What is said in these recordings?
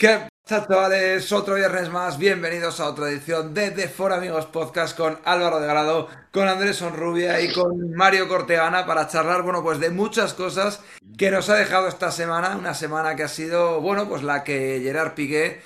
¿Qué pasa, chavales? Otro viernes más. Bienvenidos a otra edición de The For Amigos Podcast con Álvaro de Grado, con Andrés Sonrubia y con Mario Cortegana para charlar, bueno, pues de muchas cosas que nos ha dejado esta semana. Una semana que ha sido, bueno, pues la que Gerard Piqué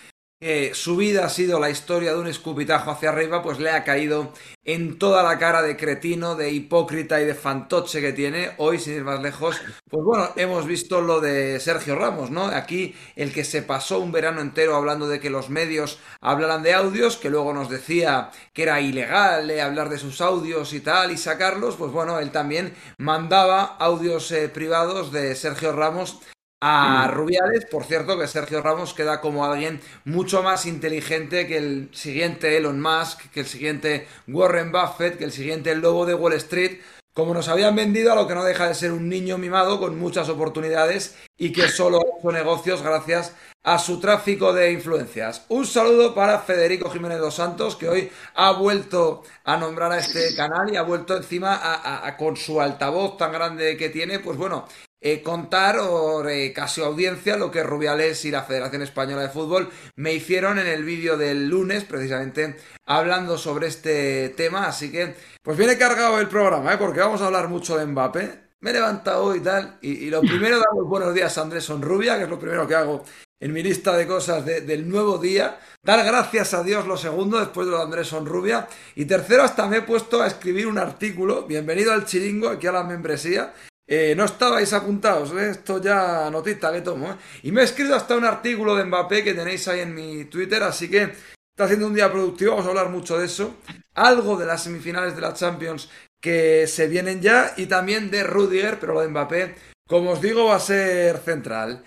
su vida ha sido la historia de un escupitajo hacia arriba, pues le ha caído en toda la cara de cretino, de hipócrita y de fantoche que tiene. Hoy, sin ir más lejos, pues bueno, hemos visto lo de Sergio Ramos, ¿no? Aquí el que se pasó un verano entero hablando de que los medios hablaran de audios, que luego nos decía que era ilegal eh, hablar de sus audios y tal y sacarlos, pues bueno, él también mandaba audios eh, privados de Sergio Ramos a Rubiales. Por cierto, que Sergio Ramos queda como alguien mucho más inteligente que el siguiente Elon Musk, que el siguiente Warren Buffett, que el siguiente Lobo de Wall Street. Como nos habían vendido a lo que no deja de ser un niño mimado con muchas oportunidades y que solo ha hecho negocios gracias a su tráfico de influencias. Un saludo para Federico Jiménez dos Santos, que hoy ha vuelto a nombrar a este canal y ha vuelto encima a, con su altavoz tan grande que tiene, pues bueno, eh, contar o eh, casi audiencia lo que Rubiales y la Federación Española de Fútbol me hicieron en el vídeo del lunes, precisamente hablando sobre este tema. Así que, pues viene cargado el programa, ¿eh? porque vamos a hablar mucho de Mbappé. Me he levantado hoy y tal, y, lo primero, damos buenos días a Andrés Sonrubia, que es lo primero que hago en mi lista de cosas del nuevo día. Dar gracias a Dios lo segundo, después de lo de Andrés Sonrubia. Y tercero, hasta me he puesto a escribir un artículo. Bienvenido al chiringo, aquí a la membresía. Eh, no estabais apuntados, ¿eh? esto ya notita que tomo. ¿eh? Y me he escrito hasta un artículo de Mbappé que tenéis ahí en mi Twitter, así que está siendo un día productivo, vamos a hablar mucho de eso. Algo de las semifinales de la Champions que se vienen ya y también de Rudiger, pero lo de Mbappé, como os digo, va a ser central.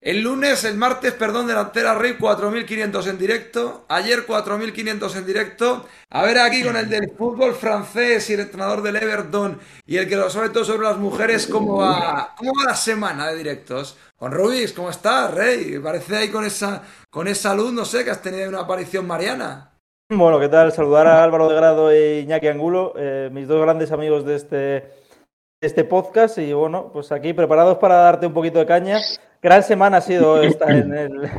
El lunes, el martes, perdón, delantera Rey, 4.500 en directo. Ayer, 4.500 en directo. A ver aquí con el del fútbol francés y el entrenador del Everton y el que lo sabe todo sobre las mujeres, ¿cómo va, cómo va la semana de directos? Con Rubis, ¿cómo estás, Rey? Parece ahí con esa, con esa luz, no sé, que has tenido una aparición mariana. Bueno, ¿qué tal? Saludar a Álvaro de Grado e Iñaki Angulo, eh, mis dos grandes amigos de este, este podcast. Y bueno, pues aquí preparados para darte un poquito de caña gran semana ha sido esta en el,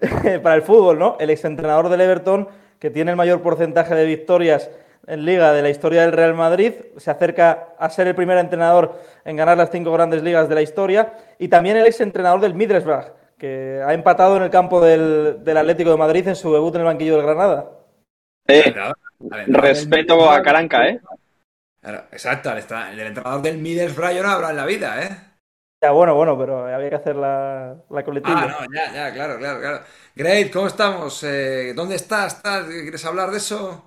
para el fútbol, ¿no? El exentrenador del Everton, que tiene el mayor porcentaje de victorias en liga de la historia del Real Madrid, se acerca a ser el primer entrenador en ganar las cinco grandes ligas de la historia, y también el exentrenador del Middlesbrough, que ha empatado en el campo del, Atlético de Madrid en su debut en el banquillo del Granada. Eh, respeto a Caranca, ¿eh? Exacto, el, entrenador del Middlesbrough yo no habrá en la vida, ¿eh? Ya, bueno, bueno, pero había que hacer la, la coletilla. Ah, no, ya, ya, claro, claro, claro. Great, ¿cómo estamos? Eh, ¿Dónde estás? ¿Quieres hablar de eso?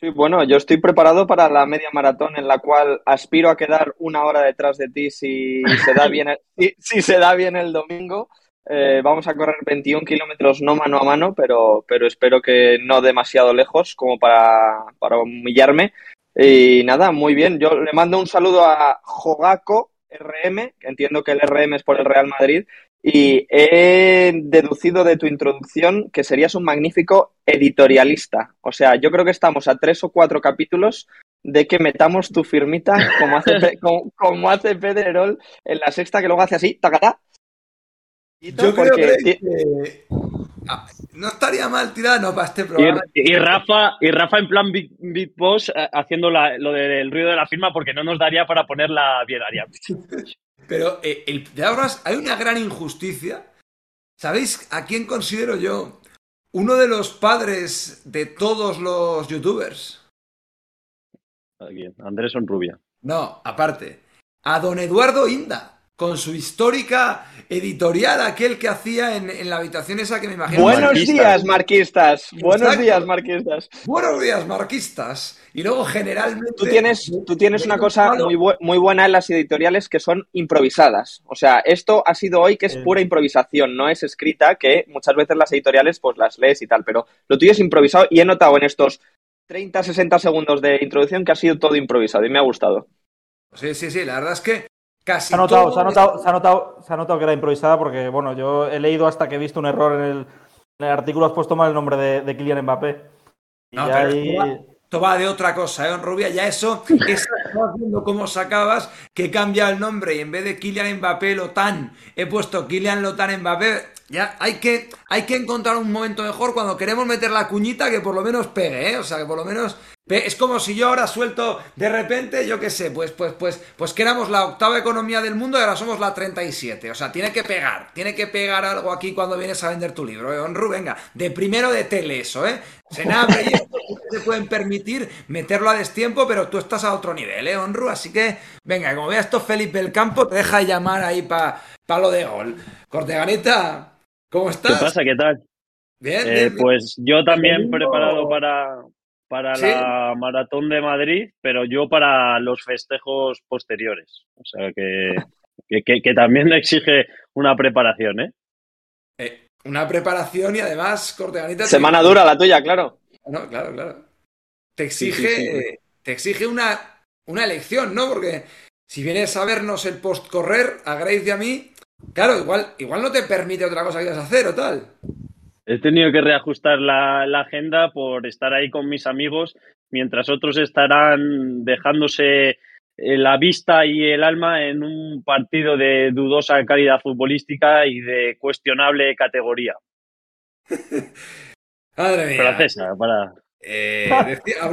Sí, bueno, yo estoy preparado para la media maratón en la cual aspiro a quedar una hora detrás de ti si se da bien el, si, se da bien el domingo. Eh, vamos a correr 21 kilómetros no mano a mano, pero, pero espero que no demasiado lejos como para, para humillarme. Y nada, muy bien. Yo le mando un saludo a Jogaco, RM, que entiendo que el RM es por el Real Madrid, y he deducido de tu introducción que serías un magnífico editorialista. O sea, yo creo que estamos a tres o cuatro capítulos de que metamos tu firmita como hace, como, hace Pedrerol en la sexta, que luego hace así, tacatá. Yo creo que Ah, no estaría mal tirado para este programa. Y, Rafa, y Rafa en plan Big, Boss eh, haciendo lo del ruido de la firma porque no nos daría para poner la biedaria. Pero eh, el, de ahora hay una gran injusticia. ¿Sabéis a quién considero yo uno de los padres de todos los youtubers? ¿A quién? Andrés Sonrubia. No, aparte. A don Eduardo Inda con su histórica editorial, aquel que hacía en, la habitación esa que me imagino. Buenos días, marquistas. Buenos días, marquistas. Buenos días, marquistas. Y luego, generalmente. Tú tienes, tú tienes una cosa muy, muy buena en las editoriales que son improvisadas. O sea, esto ha sido hoy que es pura improvisación, no es escrita, que muchas veces las editoriales pues las lees y tal, pero lo tuyo es improvisado y he notado en estos 30, 60 segundos de introducción que ha sido todo improvisado y me ha gustado. Sí, sí, sí, la verdad es que se ha, notado, se, ha notado, se, ha notado, se ha notado que era improvisada porque, bueno, yo he leído hasta que he visto un error en el, en el artículo, has puesto mal el nombre de, de Kylian Mbappé. no, pero esto, va, de otra cosa, ¿eh, Rubia? Ya eso, estaba viendo cómo sacabas que he cambiado el nombre y en vez de Kylian Mbappé Lotan he puesto Kylian Lotan Mbappé. Ya hay que, hay que encontrar un momento mejor cuando queremos meter la cuñita que por lo menos pegue, ¿eh? O sea, que por lo menos es como si yo ahora suelto de repente, yo qué sé, pues, pues, pues, pues que éramos la octava economía del mundo y ahora somos la 37. O sea, tiene que pegar, tiene que pegar algo aquí cuando vienes a vender tu libro, ¿eh? Honru, venga, de primero de tele eso, ¿eh? Senabre y esto se pueden permitir meterlo a destiempo, pero tú estás a otro nivel, ¿eh, Honru? Así que, venga, como veas esto Felipe el Campo, te deja llamar ahí para pa lo de gol. Corteganita, ¿cómo estás? ¿Qué pasa? ¿Qué tal? Bien, Eh, bien, bien. pues yo también preparado para, para ¿Sí? la maratón de Madrid, pero yo para los festejos posteriores. O sea que, que, que- que también exige una preparación, ¿eh? Eh, una preparación y además, Corteganita... te- Semana dura la tuya, claro. No, claro, claro. Te exige, Sí, sí, sí. eh, te exige una, una elección, ¿no? Porque si vienes a vernos el post correr, a Grace y a mí, claro, igual, igual no te permite otra cosa que quieras hacer o tal. He tenido que reajustar la, la agenda por estar ahí con mis amigos, mientras otros estarán dejándose eh, la vista y el alma en un partido de dudosa calidad futbolística y de cuestionable categoría. Madre mía. Francesa, para... Eh, decía-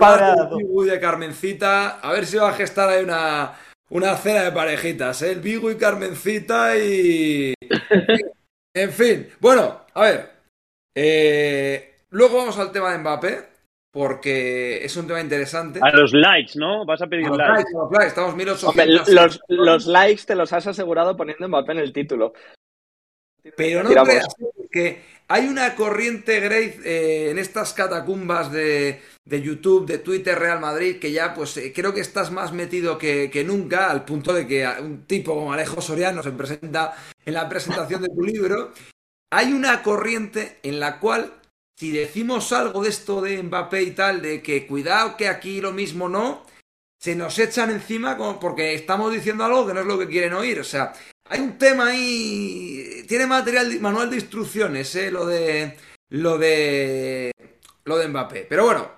padre del dato. Bibu y de Carmencita. A ver si va a gestar ahí una, una cena de parejitas, ¿eh? El Bigu y Carmencita y... En fin, bueno, a ver. eh, luego vamos al tema de Mbappé, porque es un tema interesante. A los likes, ¿no? Vas a pedir A los likes. likes, a los likes, estamos Hombre, 1800. los, los likes te los has asegurado poniendo Mbappé en el título. Pero no Tiramos. creas que hay una corriente, Grace, eh, en estas catacumbas de, de YouTube, de Twitter, Real Madrid, que ya pues eh, creo que estás más metido que, que nunca, al punto de que un tipo como Alejo Soriano se presenta en la presentación de tu libro. Hay una corriente en la cual, si decimos algo de esto de Mbappé y tal, de que cuidado que aquí lo mismo no, se nos echan encima como porque estamos diciendo algo que no es lo que quieren oír. O sea, hay un tema ahí. Tiene material, manual de instrucciones, ¿eh? Lo de. Lo de. Lo de Mbappé. Pero bueno,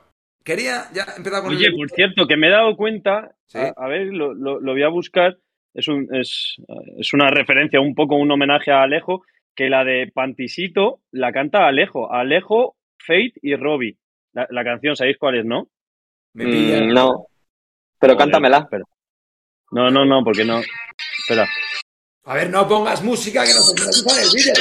quería ya empezar con Oye, el- por cierto, que me he dado cuenta, Sí. a, a ver, lo, lo- lo voy a buscar, es, un, es, es una referencia, un poco un homenaje a Alejo, que la de Pantisito la canta Alejo, Alejo, Fate y Robbie. La, la canción, ¿sabéis cuál es, no? Me pilla. Mm, no. Pero Joder, cántamela. espera. No, no, no, porque no. Espera. A ver, no pongas música que no te en el vídeo.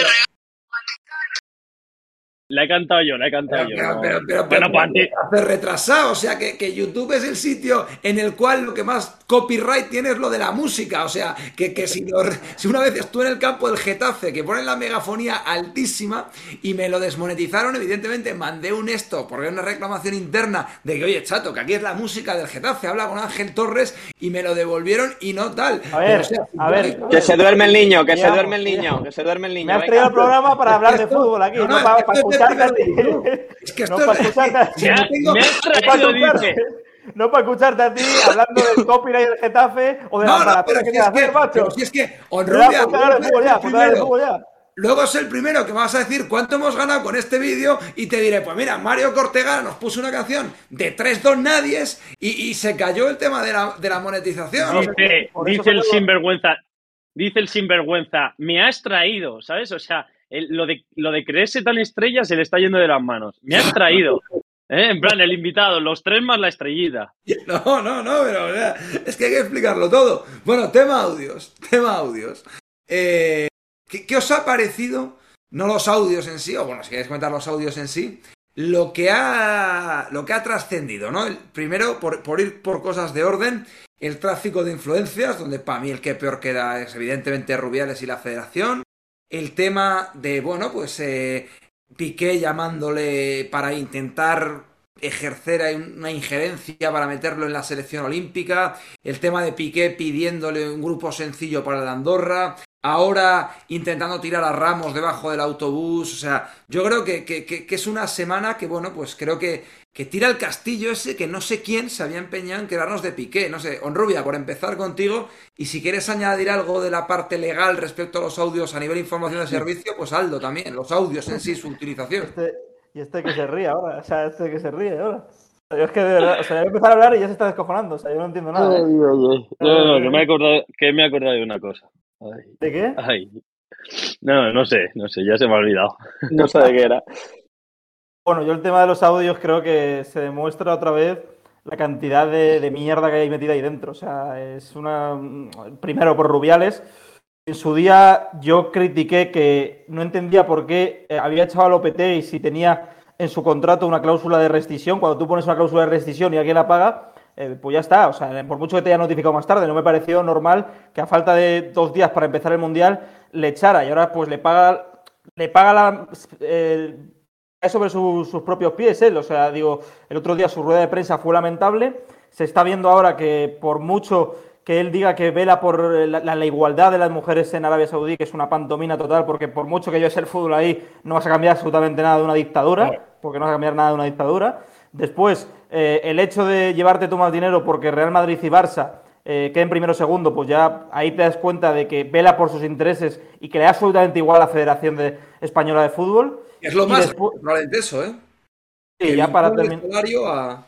La he cantado yo, la he cantado Pero, yo. pero, no. pero, pero, Bueno, hace retrasado, o sea que, que YouTube es el sitio en el cual lo que más copyright tiene es lo de la música, o sea que, que si, lo- si una vez estuve en el campo del Getafe que ponen la megafonía altísima y me lo desmonetizaron, evidentemente mandé un esto porque era una reclamación interna de que oye chato, que aquí es la música del Getafe, habla con Ángel Torres y me lo devolvieron y no tal. A ver, Pero, o sea, a ver. Que se duerme el niño, que se duerme el niño, que se duerme el niño. Me has traído el programa para hablar de fútbol aquí, no, no, no, para, para es Es que No esto para es- escucharte a ti. si no tengo- me No para escucharte, dice. no para escucharte a ti hablando del copyright del Getafe o de No, la no, pero que si es que, hacer, macho. pero si es que Honrubia. Luego es el primero que vas a decir cuánto hemos ganado con este vídeo y te diré, pues mira, Mario Cortega nos puso una canción de tres dos nadies y, y se cayó el tema de la, de la monetización. Dice, dice el sinvergüenza, dice el sinvergüenza, me has traído, ¿sabes? O sea, lo, de, lo de creerse tan estrella se le está yendo de las manos. Me has traído. ¿eh? En plan, el invitado, los tres más la estrellita. No, no, no, pero es que hay que explicarlo todo. Bueno, tema audios, tema audios. Eh, ¿qué, qué os ha parecido? No los audios en sí, o bueno, si queréis comentar los audios en sí, lo que ha, lo que ha trascendido, ¿no? El, primero, por, por ir por cosas de orden, el tráfico de influencias, donde para mí el que peor queda es evidentemente Rubiales y la Federación. El tema de, bueno, pues eh, Piqué llamándole para intentar ejercer una injerencia para meterlo en la selección olímpica, el tema de Piqué pidiéndole un grupo sencillo para el Andorra, ahora intentando tirar a Ramos debajo del autobús, o sea, yo creo que- que es una semana que, bueno, pues creo que, que tira el castillo ese que no sé quién se había empeñado en quedarnos de Piqué, no sé, Onrubia, por empezar contigo, y si quieres añadir algo de la parte legal respecto a los audios a nivel información de servicio, pues Aldo también, los audios en sí, su utilización. Este- y este que se ríe ahora, o sea, este que se ríe ahora. Es que de verdad, o sea, voy a empezar a hablar y ya se está descojonando, o sea, yo no entiendo nada. ¿eh? No, no, que me he acordado, que me he acordado de una cosa. Ay, ¿De qué? ay. No, no sé, no sé, ya se me ha olvidado. No sé de qué era. Bueno, yo el tema de los audios creo que se demuestra otra vez la cantidad de, mierda que hay metida ahí dentro. O sea, es una. Primero por Rubiales. En su día yo critiqué que no entendía por qué eh, había echado al OPT y si tenía en su contrato una cláusula de rescisión. Cuando tú pones una cláusula de rescisión y alguien la paga, eh, pues ya está. O sea, por mucho que te haya notificado más tarde, no me pareció normal que a falta de dos días para empezar el mundial le echara y ahora pues le paga le paga la, eh, sobre su- sus propios pies él. O sea, digo, el otro día su rueda de prensa fue lamentable. Se está viendo ahora que por mucho que él diga que vela por la, la- la igualdad de las mujeres en Arabia Saudí, que es una pantomina total, porque por mucho que yo sea el fútbol ahí, no vas a cambiar absolutamente nada de una dictadura, porque no vas a cambiar nada de una dictadura. Después, eh, el hecho de llevarte tú más dinero porque Real Madrid y Barça eh, queden primero o segundo, pues ya ahí te das cuenta de que vela por sus intereses y que le da absolutamente igual a la Federación de- Española de Fútbol. Es lo más después- probablemente eso, ¿eh? Sí, ya para, a...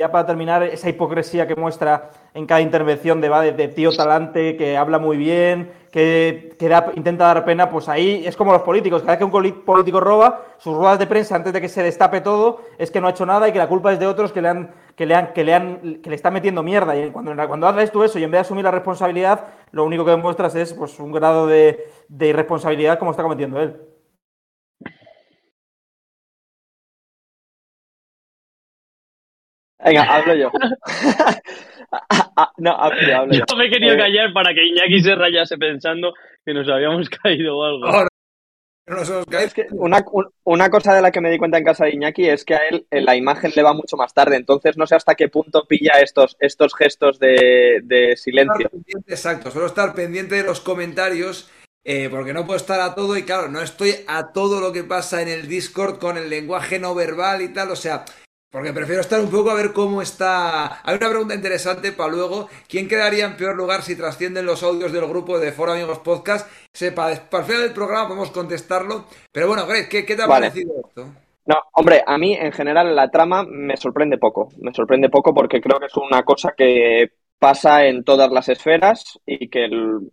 ya terminar, esa hipocresía que muestra en cada intervención de, va de, de tío talante, que habla muy bien, que, que da- intenta dar pena, pues ahí es como los políticos. Cada vez que un político roba, sus ruedas de prensa antes de que se destape todo, es que no ha hecho nada y que la culpa es de otros que le han, que le han, que le han, que le están metiendo mierda. Y cuando, cuando haces tú eso y en vez de asumir la responsabilidad, lo único que demuestras es pues un grado de, de irresponsabilidad como está cometiendo él. Venga, hablo yo. Ah, no, hablo yo, hablo yo. Yo me he querido Eh, callar para que Iñaki se rayase pensando que nos habíamos caído o algo. Ahora. Es que una, un- una cosa de la que me di cuenta en casa de Iñaki es que a él eh, la imagen le va mucho más tarde, entonces no sé hasta qué punto pilla estos, estos gestos de, de silencio. Exacto, suelo estar pendiente de los comentarios eh, porque no puedo estar a todo y claro, no estoy a todo lo que pasa en el Discord con el lenguaje no verbal y tal, o sea, porque prefiero estar un poco a ver cómo está. Hay una pregunta interesante para luego. ¿Quién quedaría en peor lugar si trascienden los audios del grupo de Foro Amigos Podcast? Sepa, para el final del programa podemos contestarlo. Pero bueno, Greg, ¿qué, qué te ha Vale. parecido esto? No, hombre, a mí en general la trama me sorprende poco. Me sorprende poco porque creo que es una cosa que pasa en todas las esferas y que el-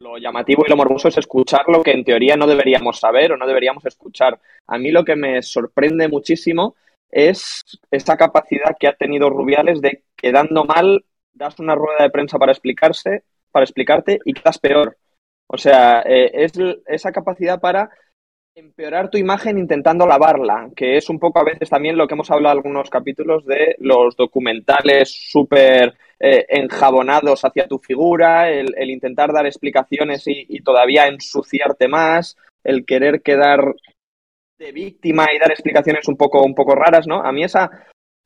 lo llamativo y lo morboso es escuchar lo que en teoría no deberíamos saber o no deberíamos escuchar. A mí lo que me sorprende muchísimo es esa capacidad que ha tenido Rubiales de quedando mal, das una rueda de prensa para explicarse, para explicarte y quedas peor. O sea, eh, es esa capacidad para empeorar tu imagen intentando lavarla, que es un poco a veces también lo que hemos hablado en algunos capítulos de los documentales súper eh, enjabonados hacia tu figura, el, intentar dar explicaciones y todavía ensuciarte más, el querer quedar de víctima y dar explicaciones un poco, un poco raras, ¿no? A mí esa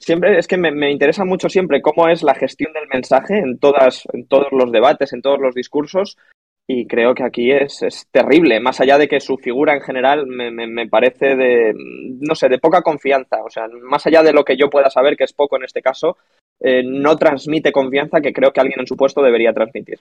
siempre es que me, me interesa mucho siempre cómo es la gestión del mensaje en todas, en todos los debates, en todos los discursos, y creo que aquí es, es terrible, más allá de que su figura en general me, me- me parece de, no sé, de poca confianza. O sea, más allá de lo que yo pueda saber, que es poco en este caso, eh, no transmite confianza que creo que alguien en su puesto debería transmitir.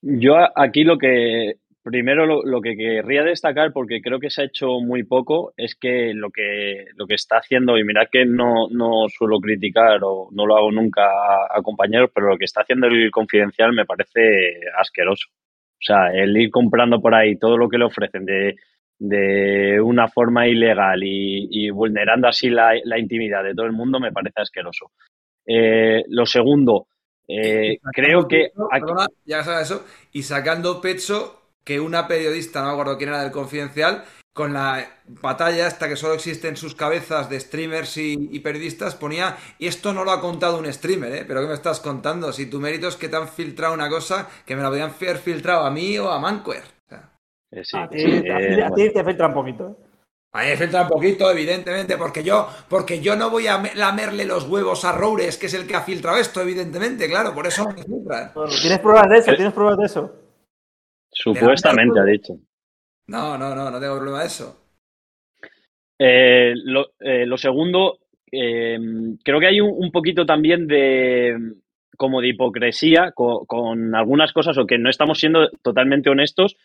Yo aquí lo que primero lo, lo que querría destacar, porque creo que se ha hecho muy poco, es que lo que lo que está haciendo, y mirad que no, no suelo criticar o no lo hago nunca a, a compañeros, pero lo que está haciendo el confidencial me parece asqueroso. O sea, el ir comprando por ahí todo lo que le ofrecen de, de una forma ilegal y, y vulnerando así la, la intimidad de todo el mundo me parece asqueroso. Eh, lo segundo, eh, creo que Pecho, aquí- perdona, ya sabes eso, y sacando pecho que una periodista, no me acuerdo quién era del Confidencial, con la batalla esta que solo existe en sus cabezas de streamers y, y periodistas, ponía, y esto no lo ha contado un streamer, ¿eh? Pero ¿qué me estás contando? Si tu mérito es que te han filtrado una cosa que me la podían haber filtrado a mí o a Manquer. O sea, Eh, sí, a, ti, sí, a ti- eh, a ti te filtra un poquito. ¿eh? a mí me filtra un poquito, evidentemente, porque yo, porque yo no voy a me- lamerle los huevos a Roures, que es el que ha filtrado esto, evidentemente, claro, por eso me filtran. Bueno, ¿Tienes pruebas de eso? ¿Tienes pruebas de eso? Supuestamente ha dicho. No, no, no, no tengo problema de eso. Eh, lo, eh, lo segundo, eh, creo que hay un, un poquito también de como de hipocresía co- con, algunas cosas o que no estamos siendo totalmente honestos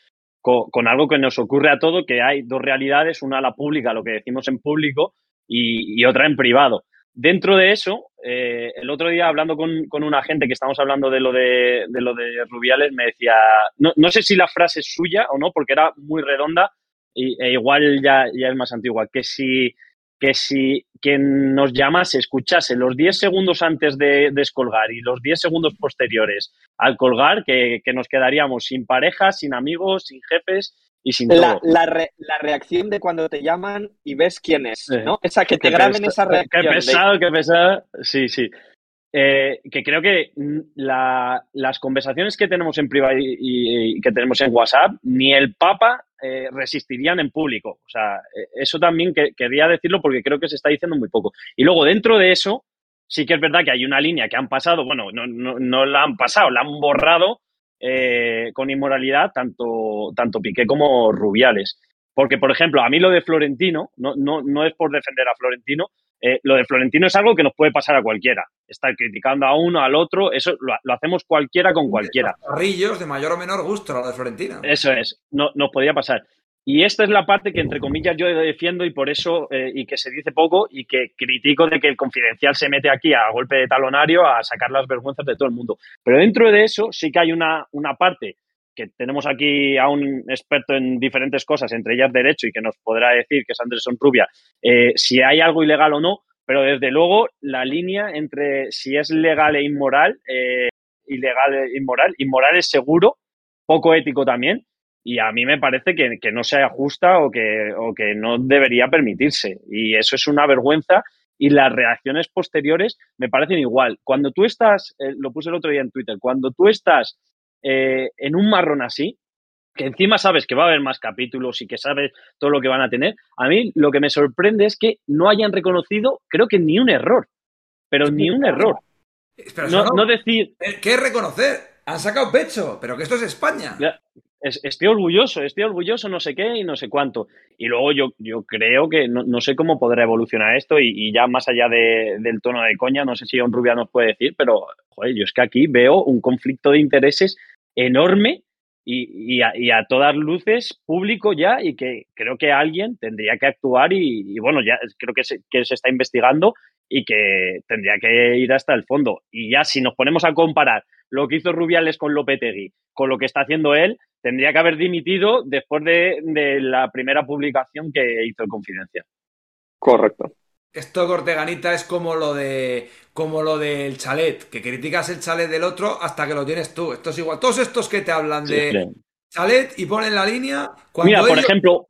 co- con, algo que nos ocurre a todo, que hay dos realidades, una la pública, lo que decimos en público, y, otra en privado. Dentro de eso, eh, el otro día hablando con, con, una gente que estamos hablando de lo de, de lo de Rubiales, me decía, no, no, sé si la frase es suya o no, porque era muy redonda y, e igual ya, ya es más antigua, que si que si quien nos llamase escuchase los 10 segundos antes de descolgar y los 10 segundos posteriores al colgar, que, nos quedaríamos sin pareja, sin amigos, sin jefes y sin la. La, la, reacción de cuando te llaman y ves quién es, ¿no? Esa que te graben esa reacción. Qué pesado, qué pesado. Sí, sí. Eh, que creo que las conversaciones que tenemos en privado y, que tenemos en WhatsApp, ni el Papa eh, resistirían en público. O sea, eh, eso también que, quería decirlo porque creo que se está diciendo muy poco. Y luego, dentro de eso, sí que es verdad que hay una línea que han pasado, bueno, no, no, no la han pasado, la han borrado con inmoralidad tanto, tanto Piqué como Rubiales. Porque, por ejemplo, a mí lo de Florentino, no, no, no es por defender a Florentino, eh, lo de Florentino es algo que nos puede pasar a cualquiera. Estar criticando a uno, al otro, eso lo, hacemos cualquiera con cualquiera. Carrillos de mayor o menor gusto, lo de Florentino. Eso es, no, nos podía pasar. Y esta es la parte que, entre comillas, yo defiendo y por eso, eh, y que se dice poco, y que critico de que el confidencial se mete aquí a golpe de talonario a sacar las vergüenzas de todo el mundo. Pero dentro de eso sí que hay una, una parte que tenemos aquí a un experto en diferentes cosas, entre ellas derecho, y que nos podrá decir, que es Anderson Rubia, eh, si hay algo ilegal o no, pero desde luego la línea entre si es legal e inmoral, eh, ilegal e inmoral, inmoral es seguro, poco ético también, y a mí me parece que, no sea justa o que, o que no debería permitirse. Y eso es una vergüenza y las reacciones posteriores me parecen igual. Cuando tú estás, eh, lo puse el otro día en Twitter, cuando tú estás eh, en un marrón así, que encima sabes que va a haber más capítulos y que sabes todo lo que van a tener, a mí lo que me sorprende es que no hayan reconocido, creo que ni un error, pero ni un error. no, decir... Eh, ¿Qué es reconocer? Han sacado pecho, pero que esto es España. estoy orgulloso, estoy orgulloso, no sé qué y no sé cuánto. Y luego yo, yo creo que no, sé cómo podrá evolucionar esto y, ya más allá del tono de coña, no sé si Don Rubia nos puede decir, pero joder, yo es que aquí veo un conflicto de intereses enorme y, a, todas luces público ya y que creo que alguien tendría que actuar y, bueno, ya creo que se, que se está investigando y que tendría que ir hasta el fondo. Y ya si nos ponemos a comparar lo que hizo Rubiales con Lopetegui con lo que está haciendo él, tendría que haber dimitido después de, de la primera publicación que hizo el Confidencial. Correcto. Esto, Corteganita, es como lo de como lo del chalet, que criticas el chalet del otro hasta que lo tienes tú. Esto es igual. Todos estos que te hablan de chalet y ponen la línea. Mira, por ejemplo,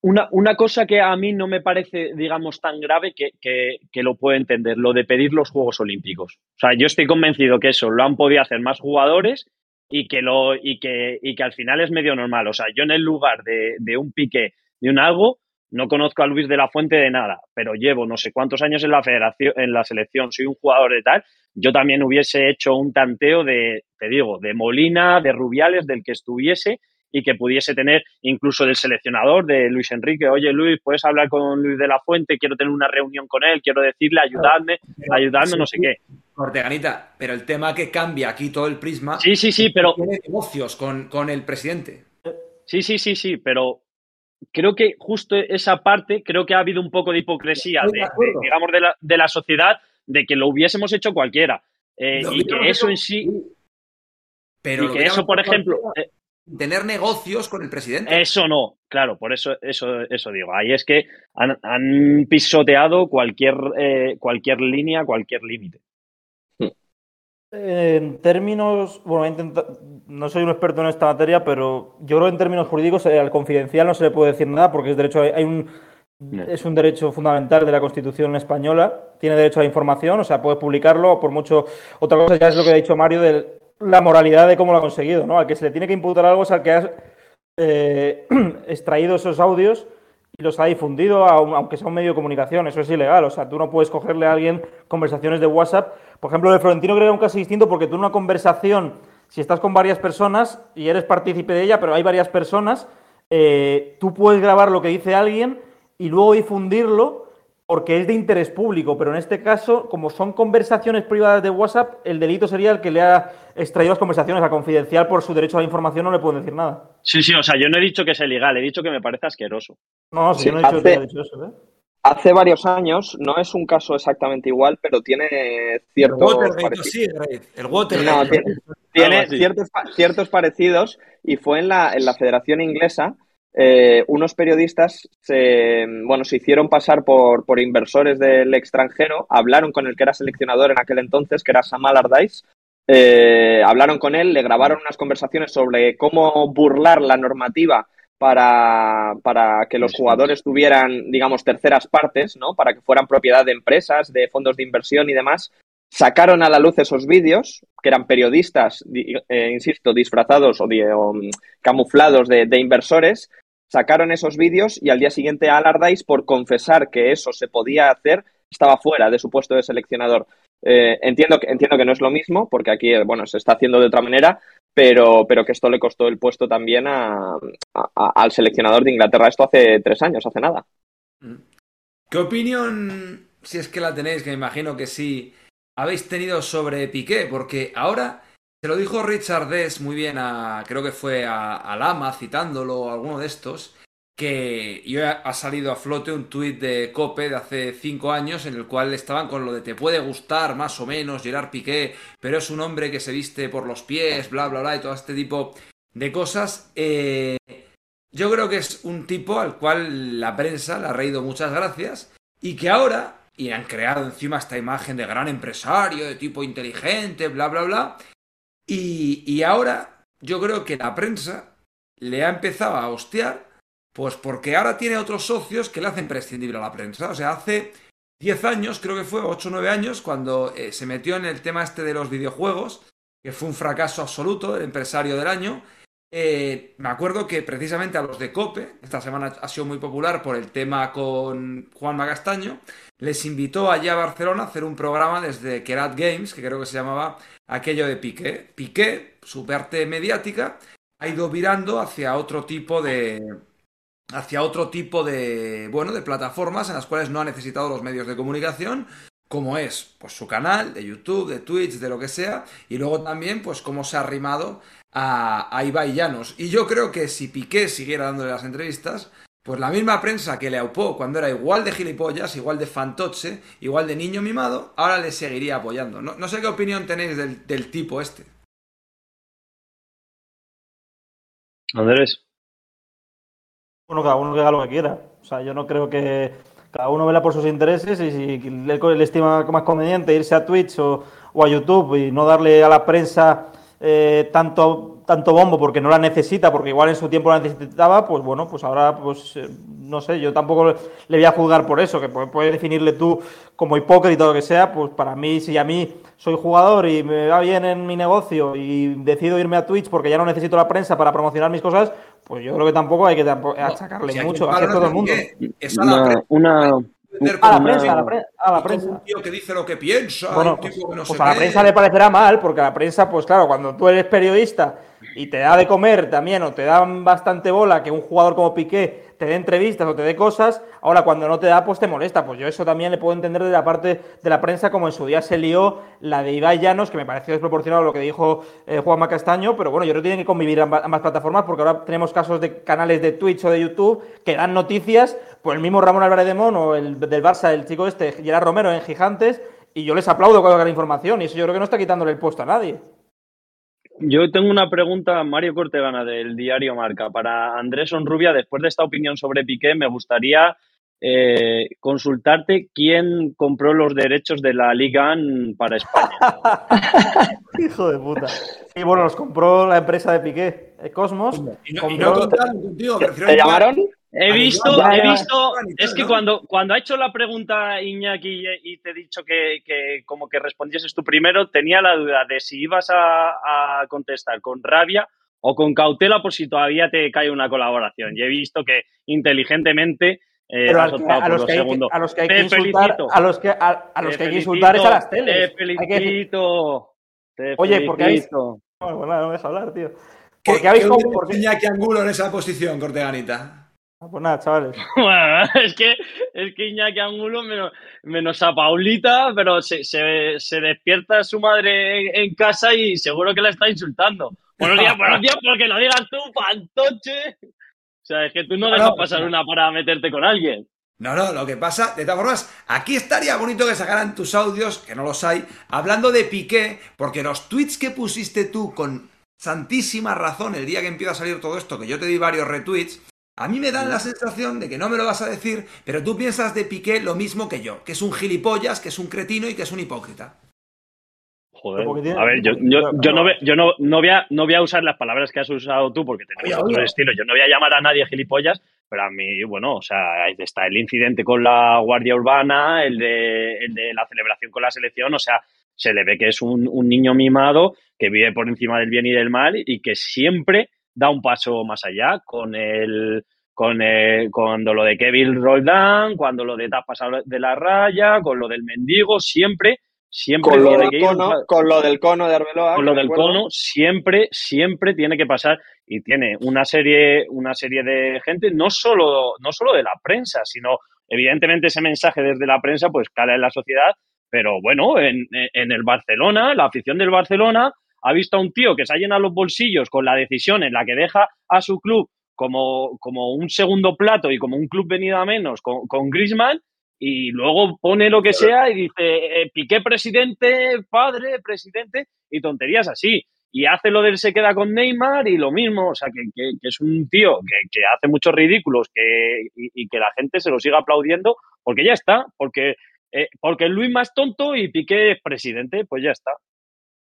una, una, cosa que a mí no me parece, digamos, tan grave que, que, lo puedo entender, lo de pedir los Juegos Olímpicos. O sea, yo estoy convencido que eso lo han podido hacer más jugadores y que, lo, y que, y que al final es medio normal. O sea, yo en el lugar de, de un pique, de un algo, no conozco a Luis de la Fuente de nada, pero llevo no sé cuántos años en la federación, en la selección, soy un jugador de tal. Yo también hubiese hecho un tanteo de, te digo, de Molina, de Rubiales, del que estuviese y que pudiese tener incluso del seleccionador, de Luis Enrique, oye Luis, puedes hablar con Luis de la Fuente, quiero tener una reunión con él, quiero decirle, ayudadme, ayudadme, no sé qué. Orteganita, pero el tema que cambia aquí todo el prisma. Sí, sí, sí, pero. Tiene negocios con, con el presidente. Sí, sí, sí, sí, pero creo que justo esa parte, creo que ha habido un poco de hipocresía, de, digamos, de la, de la, sociedad, de que lo hubiésemos hecho cualquiera. Eh, y que eso en sí. Pero y que eso, por ejemplo. Eh, tener negocios con el presidente. Eso no, claro, por eso, eso, eso digo. Ahí es que han, pisoteado cualquier, eh, cualquier línea, cualquier límite. En términos, bueno, no soy un experto en esta materia, pero yo creo que en términos jurídicos eh, al confidencial no se le puede decir nada porque es derecho, hay un, es un derecho fundamental de la Constitución española, tiene derecho a la información, o sea, puede publicarlo, por mucho. Otra cosa ya es lo que ha dicho Mario de la moralidad de cómo lo ha conseguido, ¿no? Al que se le tiene que imputar algo es al que ha eh, extraído esos audios y los ha difundido, aunque sea un medio de comunicación, eso es ilegal. O sea, tú no puedes cogerle a alguien conversaciones de WhatsApp. Por ejemplo, de Florentino creo que era un caso distinto porque tú en una conversación, si estás con varias personas y eres partícipe de ella, pero hay varias personas, eh, tú puedes grabar lo que dice alguien y luego difundirlo porque es de interés público, pero en este caso, como son conversaciones privadas de WhatsApp, el delito sería el que le ha extraído las conversaciones a confidencial por su derecho a la información, no le pueden decir nada. Sí, sí, o sea, yo no he dicho que sea ilegal, he dicho que me parece asqueroso. No, sí, yo no he dicho, que dicho eso, ¿eh? hace varios años, no es un caso exactamente igual, pero tiene ciertos parecidos. el Watergate. No, tiene, tiene ciertos, ciertos parecidos y fue en la, en la Federación Inglesa. Eh, unos periodistas se, bueno, se hicieron pasar por, por, inversores del extranjero, hablaron con el que era seleccionador en aquel entonces, que era Sam Allardyce, eh, hablaron con él, le grabaron unas conversaciones sobre cómo burlar la normativa para, para, que los jugadores tuvieran, digamos, terceras partes, ¿no? Para que fueran propiedad de empresas, de fondos de inversión y demás. Sacaron a la luz esos vídeos, que eran periodistas, eh, insisto, disfrazados o, mm, camuflados de, inversores. Sacaron esos vídeos y al día siguiente Allardyce, por confesar que eso se podía hacer, estaba fuera de su puesto de seleccionador. Eh, entiendo, que, entiendo que no es lo mismo, porque aquí, bueno, se está haciendo de otra manera, pero, pero que esto le costó el puesto también al seleccionador de Inglaterra. Esto hace tres años, hace nada. Mm. ¿Qué opinión, si es que la tenéis, que me imagino que sí, habéis tenido sobre Piqué? Porque ahora se lo dijo Richard Dess muy bien a, creo que fue a, a Lama, citándolo, alguno de estos, que yo ha salido a flote un tuit de Cope de hace cinco años en el cual estaban con lo de te puede gustar más o menos Gerard Piqué, pero es un hombre que se viste por los pies, bla, bla, bla, y todo este tipo de cosas. Eh, yo creo que es un tipo al cual la prensa le ha reído muchas gracias y que ahora, y han creado encima esta imagen de gran empresario, de tipo inteligente, bla, bla, bla, y, ahora yo creo que la prensa le ha empezado a hostiar pues porque ahora tiene otros socios que le hacen prescindible a la prensa. O sea, hace 10 años, creo que fue, 8 o 9 años, cuando eh, se metió en el tema este de los videojuegos, que fue un fracaso absoluto, el empresario del año. Eh, me acuerdo que precisamente a los de Cope, esta semana ha sido muy popular por el tema con Juan Magastaño, les invitó allá a Barcelona a hacer un programa desde Kerat Games, que creo que se llamaba aquello de Piqué. Piqué, su parte mediática, ha ido virando hacia otro tipo de, hacia otro tipo de, bueno, de plataformas en las cuales no ha necesitado los medios de comunicación, como es pues su canal de YouTube, de Twitch, de lo que sea, y luego también pues cómo se ha arrimado a, a Ibai Llanos. Y yo creo que si Piqué siguiera dándole las entrevistas, pues la misma prensa que le aupó cuando era igual de gilipollas, igual de fantoche, igual de niño mimado, ahora le seguiría apoyando. No, no sé qué opinión tenéis del, del tipo este. Andrés. Bueno, cada uno que haga lo que quiera. O sea, yo no creo que cada uno vela por sus intereses y si le, estima más conveniente irse a Twitch o, a YouTube y no darle a la prensa eh, tanto tanto bombo porque no la necesita, porque igual en su tiempo la necesitaba, pues bueno, pues ahora, pues eh, no sé, yo tampoco le voy a juzgar por eso, que puedes definirle tú como hipócrita o lo que sea, pues para mí, si a mí soy jugador y me va bien en mi negocio y decido irme a Twitch porque ya no necesito la prensa para promocionar mis cosas, pues yo creo que tampoco hay que achacarle mucho a todo el mundo. una, a la prensa, a la, prensa. Un tío que dice lo que piensa. pues, pues a la prensa le parecerá mal, porque a la prensa, pues claro, cuando tú eres periodista y te da de comer también o te dan bastante bola que un jugador como Piqué te dé entrevistas o te dé cosas, ahora cuando no te da, pues te molesta. Pues yo eso también le puedo entender de la parte de la prensa, como en su día se lió la de Ibai Llanos, que me pareció desproporcionado lo que dijo eh, Juanma Castaño, pero bueno, yo creo que tienen que convivir ambas, ambas, plataformas porque ahora tenemos casos de canales de Twitch o de YouTube que dan noticias, pues el mismo Ramón Álvarez de Mon o el del Barça, el chico este, Gerard Romero en Gigantes, y yo les aplaudo con la información, y eso yo creo que no está quitándole el puesto a nadie. Yo tengo una pregunta, Mario Cortegana, del diario Marca. Para Andrés Onrubia, después de esta opinión sobre Piqué, me gustaría eh, consultarte quién compró los derechos de la Liga para España. Hijo de puta. Y bueno, los compró la empresa de Piqué, eh, Cosmos. ¿Te llamaron? He visto, he visto, es que cuando, cuando ha hecho la pregunta Iñaki y te he dicho que, como que respondieses tú primero, tenía la duda de si ibas a, contestar con rabia o con cautela por si todavía te cae una colaboración. Y he visto que inteligentemente eh, has optado por los, segundos. a los que hay que insultar, a los que, a, los que hay que insultar es a las teles. Te felicito. Oye, porque habéis... Bueno, bueno, no me dejas hablar, tío. ¿Por qué habéis... ¿Por qué Iñaki Angulo en esa posición, Corteganita? Ah, pues nada, chavales. Bueno, es que, es que Iñaki Angulo, menos, a Paulita, pero se, se, despierta su madre en, casa y seguro que la está insultando. Buenos días, buenos días, porque lo digas tú, pantoche. O sea, es que tú no dejas pasar una para meterte con alguien. No, no, lo que pasa, de todas formas, aquí estaría bonito que sacaran tus audios, que no los hay, hablando de Piqué, porque los tweets que pusiste tú con santísima razón el día que empieza a salir todo esto, que yo te di varios retweets, a mí me dan la sensación de que no me lo vas a decir, pero tú piensas de Piqué lo mismo que yo, que es un gilipollas, que es un cretino y que es un hipócrita. Joder. A ver, yo, yo, yo, no, yo no, no, voy a, no voy a usar las palabras que has usado tú porque tenemos otro estilo. Yo no voy a llamar a nadie gilipollas, pero a mí, bueno, o sea, está el incidente con la Guardia Urbana, el de, el de la celebración con la selección, o sea, se le ve que es un, un, niño mimado que vive por encima del bien y del mal y que siempre da un paso más allá con el con el, cuando lo de Kevin Roldán, cuando lo de te pasado de la raya, con lo del mendigo, siempre Siempre con lo, del cono, con lo del cono de Arbeloa. Con lo del cono, siempre, siempre tiene que pasar. Y tiene una serie, una serie de gente, no solo, no solo de la prensa, sino evidentemente ese mensaje desde la prensa, pues cala en la sociedad. Pero bueno, en, en el Barcelona, la afición del Barcelona ha visto a un tío que se ha llenado los bolsillos con la decisión en la que deja a su club como, como un segundo plato y como un club venido a menos con, con Griezmann y luego pone lo que sea y dice eh, Piqué presidente, padre, presidente y tonterías así. Y hace lo del se queda con Neymar y lo mismo, o sea, que, es un tío que, hace muchos ridículos que, y, que la gente se lo siga aplaudiendo porque ya está, porque, eh, porque Luis más tonto y Piqué es presidente, pues ya está.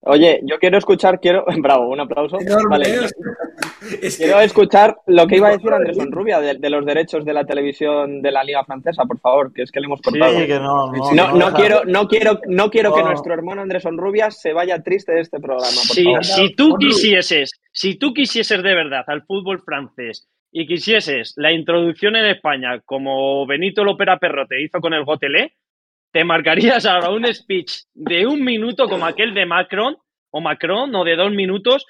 Oye, yo quiero escuchar, quiero. Bravo, un aplauso. Vale. Quiero escuchar lo que iba a decir Andrés Rubia de, los derechos de la televisión de la Liga Francesa, por favor, que es que le hemos cortado. Sí, que no, no, no, quiero, no quiero, no quiero que nuestro hermano Andrés Rubia se vaya triste de este programa. Por si, si tú quisieses, si tú quisieses de verdad al fútbol francés y quisieses la introducción en España como Benito Lopera Perro te hizo con el Gotelé, te marcarías ahora un speech de un minuto como aquel de Macron o Macron o de dos minutos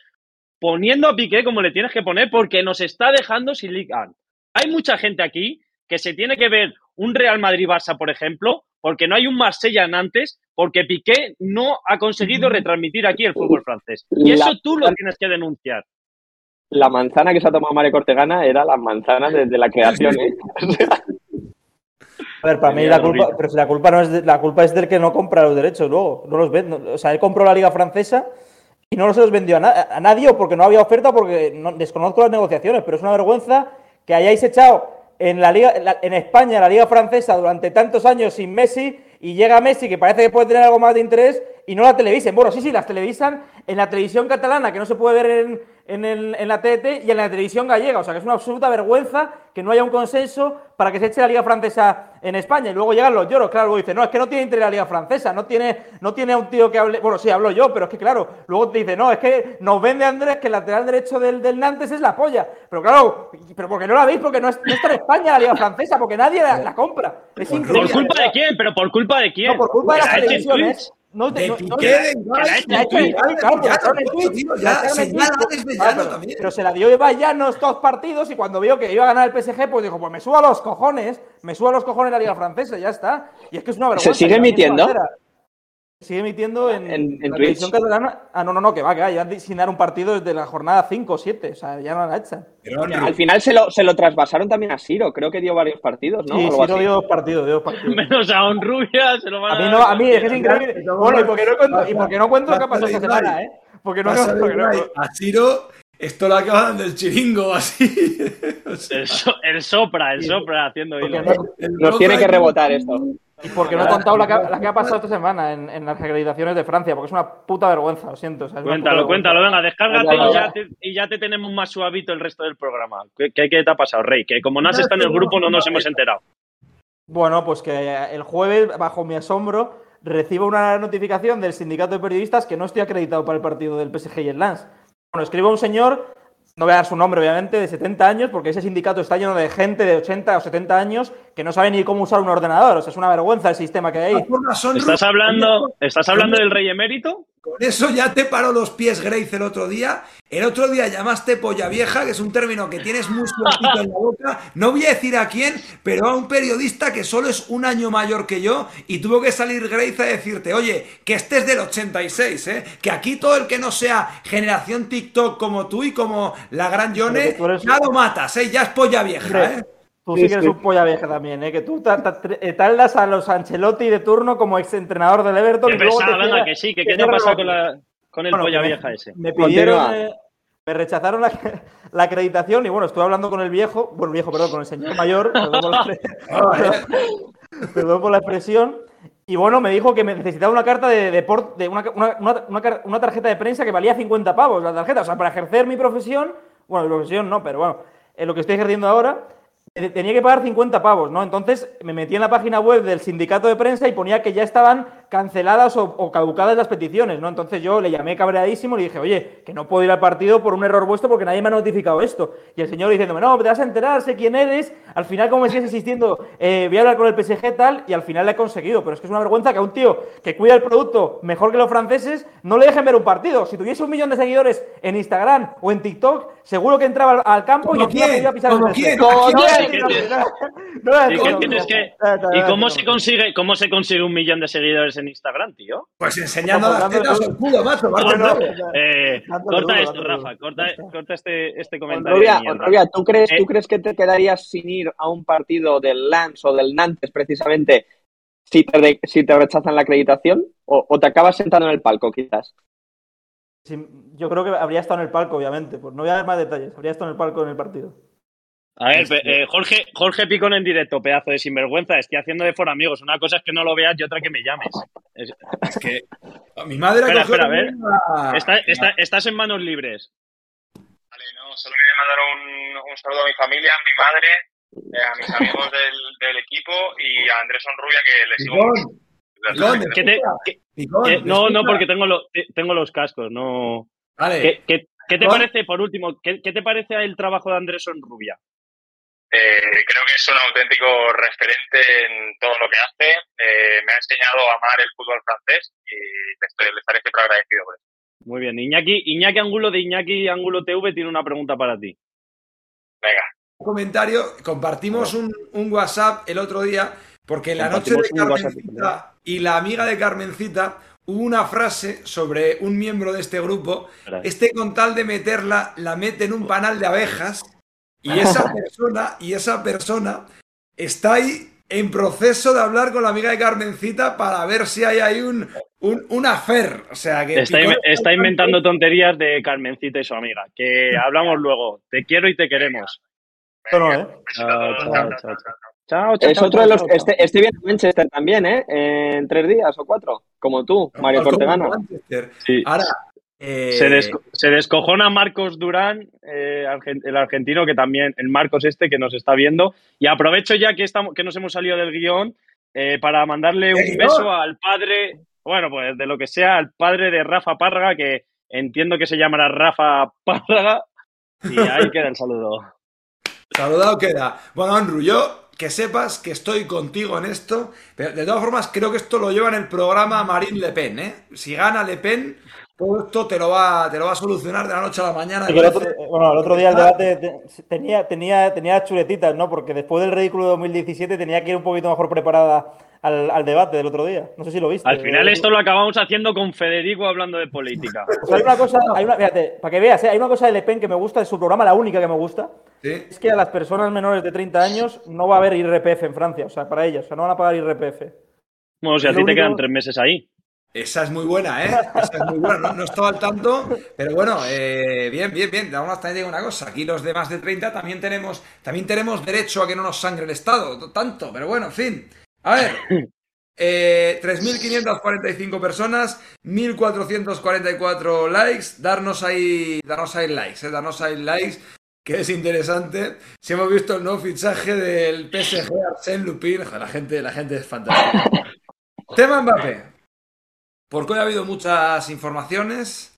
poniendo a Piqué como le tienes que poner porque nos está dejando sin liga. Hay mucha gente aquí que se tiene que ver un Real Madrid-Barça, por ejemplo, porque no hay un Marsella antes, porque Piqué no ha conseguido retransmitir aquí el fútbol francés. Y eso tú lo tienes que denunciar. La manzana que se ha tomado Mario Cortegana era la manzana desde la creación. ¿eh? A ver, para mí la culpa, pero si la culpa no es la culpa es del que no compra los derechos luego, no los vende. O sea, él compró la Liga Francesa y no se los vendió a, nadie o porque no había oferta porque no, desconozco las negociaciones, pero es una vergüenza que hayáis echado en la liga en España la Liga Francesa durante tantos años sin Messi y llega Messi que parece que puede tener algo más de interés y no la televisen. Bueno, sí, sí, las televisan en la televisión catalana que no se puede ver en, en, el, en la TET y en la televisión gallega. O sea que es una absoluta vergüenza que no haya un consenso para que se eche la Liga Francesa en España. Y luego llegan los lloros. Claro, luego dice, no, es que no tiene interés la Liga Francesa, no tiene, no tiene un tío que hable. Bueno, sí, hablo yo, pero es que claro, luego te dice, no, es que nos vende Andrés que el lateral derecho del, del Nantes es la polla. Pero claro, pero porque no la veis, porque no, está en España la Liga Francesa, porque nadie la, compra. Es increíble. ¿Por culpa de quién? ¿Pero por culpa de quién? No, por culpa de las televisiones. No, de Piqué, Pero se la dio Ibai Llanos dos partidos y cuando vio que iba a ganar el PSG, pues dijo, pues me subo a los cojones, me subo a los cojones la Liga Francesa y ya está. Y es que es una vergüenza. ¿Se sigue emitiendo? Sigue emitiendo en, en, en la televisión catalana. Ah, no, no, no, que va, que va. Ya sin dar un partido desde la jornada 5 o 7. O sea, ya no la echan. Pero, al final se lo, se lo trasvasaron también a Siro. Creo que dio varios partidos, ¿no? Sí, Siro dio dos partidos, dio dos partidos. Menos a Honrubia se lo van a, a mí no, a mí es que es increíble. Bueno, y porque no cuento, y porque no cuento lo que ha pasado esta semana, ¿eh? Porque no, porque no, A Siro esto lo acaba dando el chiringo así. o sea, el, so, el, sopra, el sopra haciendo hilo. Nos tiene que rebotar esto. Y porque no he contado la que, la que ha pasado esta semana en, en, las acreditaciones de Francia, porque es una puta vergüenza, lo siento. O sea, cuéntalo, cuéntalo, venga, descárgate y ya, te, y ya, te, tenemos más suavito el resto del programa. ¿Qué, qué, qué te ha pasado, Rey? Que como no has estado en el grupo no nos hemos enterado. Bueno, pues que el jueves, bajo mi asombro, recibo una notificación del sindicato de periodistas que no estoy acreditado para el partido del PSG y el Lens. Bueno, escribe un señor no voy a dar su nombre, obviamente, de 70 años, porque ese sindicato está lleno de gente de 80 o 70 años que no sabe ni cómo usar un ordenador. O sea, es una vergüenza el sistema que hay ahí. ¿Estás hablando, ¿estás hablando del rey emérito? Con eso ya te paró los pies Grace el otro día. El otro día llamaste polla vieja, que es un término que tienes muy suavito en la boca. No voy a decir a quién, pero a un periodista que solo es un año mayor que yo y tuvo que salir Grace a decirte, oye, que estés del 86, ¿eh? Que aquí todo el que no sea generación TikTok como tú y como la gran Yone, eres... ya lo matas, ¿eh? Ya es polla vieja, ¿eh? Tú sí, que eres un polla vieja también, ¿eh? Que tú eh, taldas a los Ancelotti de turno como exentrenador del Everton. Qué y luego pesada, venga, que sí, que qué te pasa con, la, con el polla vieja ese. Me pidieron, eh, me rechazaron la, la, acreditación y bueno, estuve hablando con el viejo, bueno, viejo, perdón, con el señor mayor, perdón por la, perdón por la expresión, y bueno, me dijo que me necesitaba una carta de, deporte, de una, una, una, tarjeta de prensa que valía 50 pavos la tarjeta. O sea, para ejercer mi profesión, bueno, mi profesión no, pero bueno, en lo que estoy ejerciendo ahora, eh, tenía que pagar 50 pavos, ¿no? Entonces me metí en la página web del sindicato de prensa y ponía que ya estaban canceladas o, caducadas las peticiones, ¿no? Entonces yo le llamé cabreadísimo y le dije, oye, que no puedo ir al partido por un error vuestro porque nadie me ha notificado esto. Y el señor diciéndome, no, te vas a enterar, sé quién eres. Al final, como me sigues insistiendo, eh, voy a hablar con el PSG tal, y al final le he conseguido. Pero es que es una vergüenza que a un tío que cuida el producto mejor que los franceses no le dejen ver un partido. Si tuviese un millón de seguidores en Instagram o en TikTok, seguro que entraba al campo y quién? iba a pisar el quién? ¿Y cómo se consigue cómo se consigue un millón de seguidores en Instagram, tío? Pues enseñando a las tetas el culo, macho. Eh, corta esto, Rafa, corta, corta este, este comentario. Rubia, ¿tú, crees, ¿tú eh, crees que te quedarías sin ir a un partido del Lance o del Nantes precisamente si te, si te rechazan la acreditación? ¿O, te acabas sentando en el palco, quizás? yo creo que habría estado en el palco, obviamente. Pues no voy a dar más detalles. Habría estado en el palco en el partido. A ver, eh, Jorge, Jorge Picón en directo, pedazo de sinvergüenza. Estoy haciendo de for amigos. Una cosa es que no lo veas y otra que me llames. Es, que. Mi madre Espera, espera, a ver. estás en manos libres. Vale, no, solo quería mandar un, un saludo a mi familia, a mi madre, eh, a mis amigos del, del, equipo y a Andrés Onrubia, que le sigo. Picón, no, no, porque tengo, lo, tengo los cascos. No. Vale. ¿Qué, qué, te parece, por último, qué, qué te parece el trabajo de Andrés Onrubia? Eh, creo que es un auténtico referente en todo lo que hace. Eh, me ha enseñado a amar el fútbol francés y le, estoy, le estaré siempre agradecido por eso. Muy bien. Iñaki, Iñaki Angulo de Iñaki Angulo TV tiene una pregunta para ti. Venga. Un comentario. Compartimos un, un WhatsApp el otro día porque en la noche de Carmencita y la amiga de Carmencita hubo una frase sobre un miembro de este grupo. Este con tal de meterla, la mete en un panal de abejas y esa persona, y esa persona está ahí en proceso de hablar con la amiga de Carmencita para ver si hay ahí un, un, un afer. O sea, que está, inventando tonterías de Carmencita y su amiga. Que hablamos luego. Te quiero y te queremos. ¿eh? Chao, chao, Es otro de los. Este, este viene a Manchester también, ¿eh? En tres días o cuatro, como tú, Mario Cortegana. Sí. Ahora, se, se, descojona Marcos Durán, eh, el argentino, que también, el Marcos este que nos está viendo. Y aprovecho ya que, estamos, que nos hemos salido del guion eh, para mandarle un beso al padre, bueno, pues de lo que sea, al padre de Rafa Párraga, que entiendo que se llamará Rafa Párraga. Y ahí queda el saludo. Saludado queda. Bueno, Andrew, yo que sepas que estoy contigo en esto, pero de todas formas creo que esto lo lleva en el programa Marine Le Pen, ¿eh? Si gana Le Pen, todo esto te lo va, te lo va a solucionar de la noche a la mañana. El otro, bueno, el otro día el debate tenía, tenía, tenía chuletitas, ¿no? Porque después del ridículo de 2017 tenía que ir un poquito mejor preparada al, debate del otro día. No sé si lo viste. Al final esto lo acabamos haciendo con Federico hablando de política. hay una cosa, hay una, fíjate, para que veas, ¿eh? hay una cosa de Le Pen que me gusta, de su programa, la única que me gusta, es que a las personas menores de 30 años no va a haber IRPF en Francia, o sea, para ellas, o sea, no van a pagar IRPF. Bueno, si a ti te quedan tres meses ahí. Esa es muy buena, ¿eh? Esa es muy buena. No, estaba al tanto, pero bueno, eh, bien, bien, bien. Vamos a tener una cosa. Aquí los de más de 30 también tenemos, también tenemos derecho a que no nos sangre el Estado, tanto, pero bueno, en fin. A ver, eh, 3.545 personas, 1.444 likes. Darnos ahí, darnos ahí likes, ¿eh? Darnos ahí likes, que es interesante. Si hemos visto el nuevo fichaje del PSG Arsène Lupin, la gente, la gente es fantástica. Tema Mbappé. Porque hoy ha habido muchas informaciones.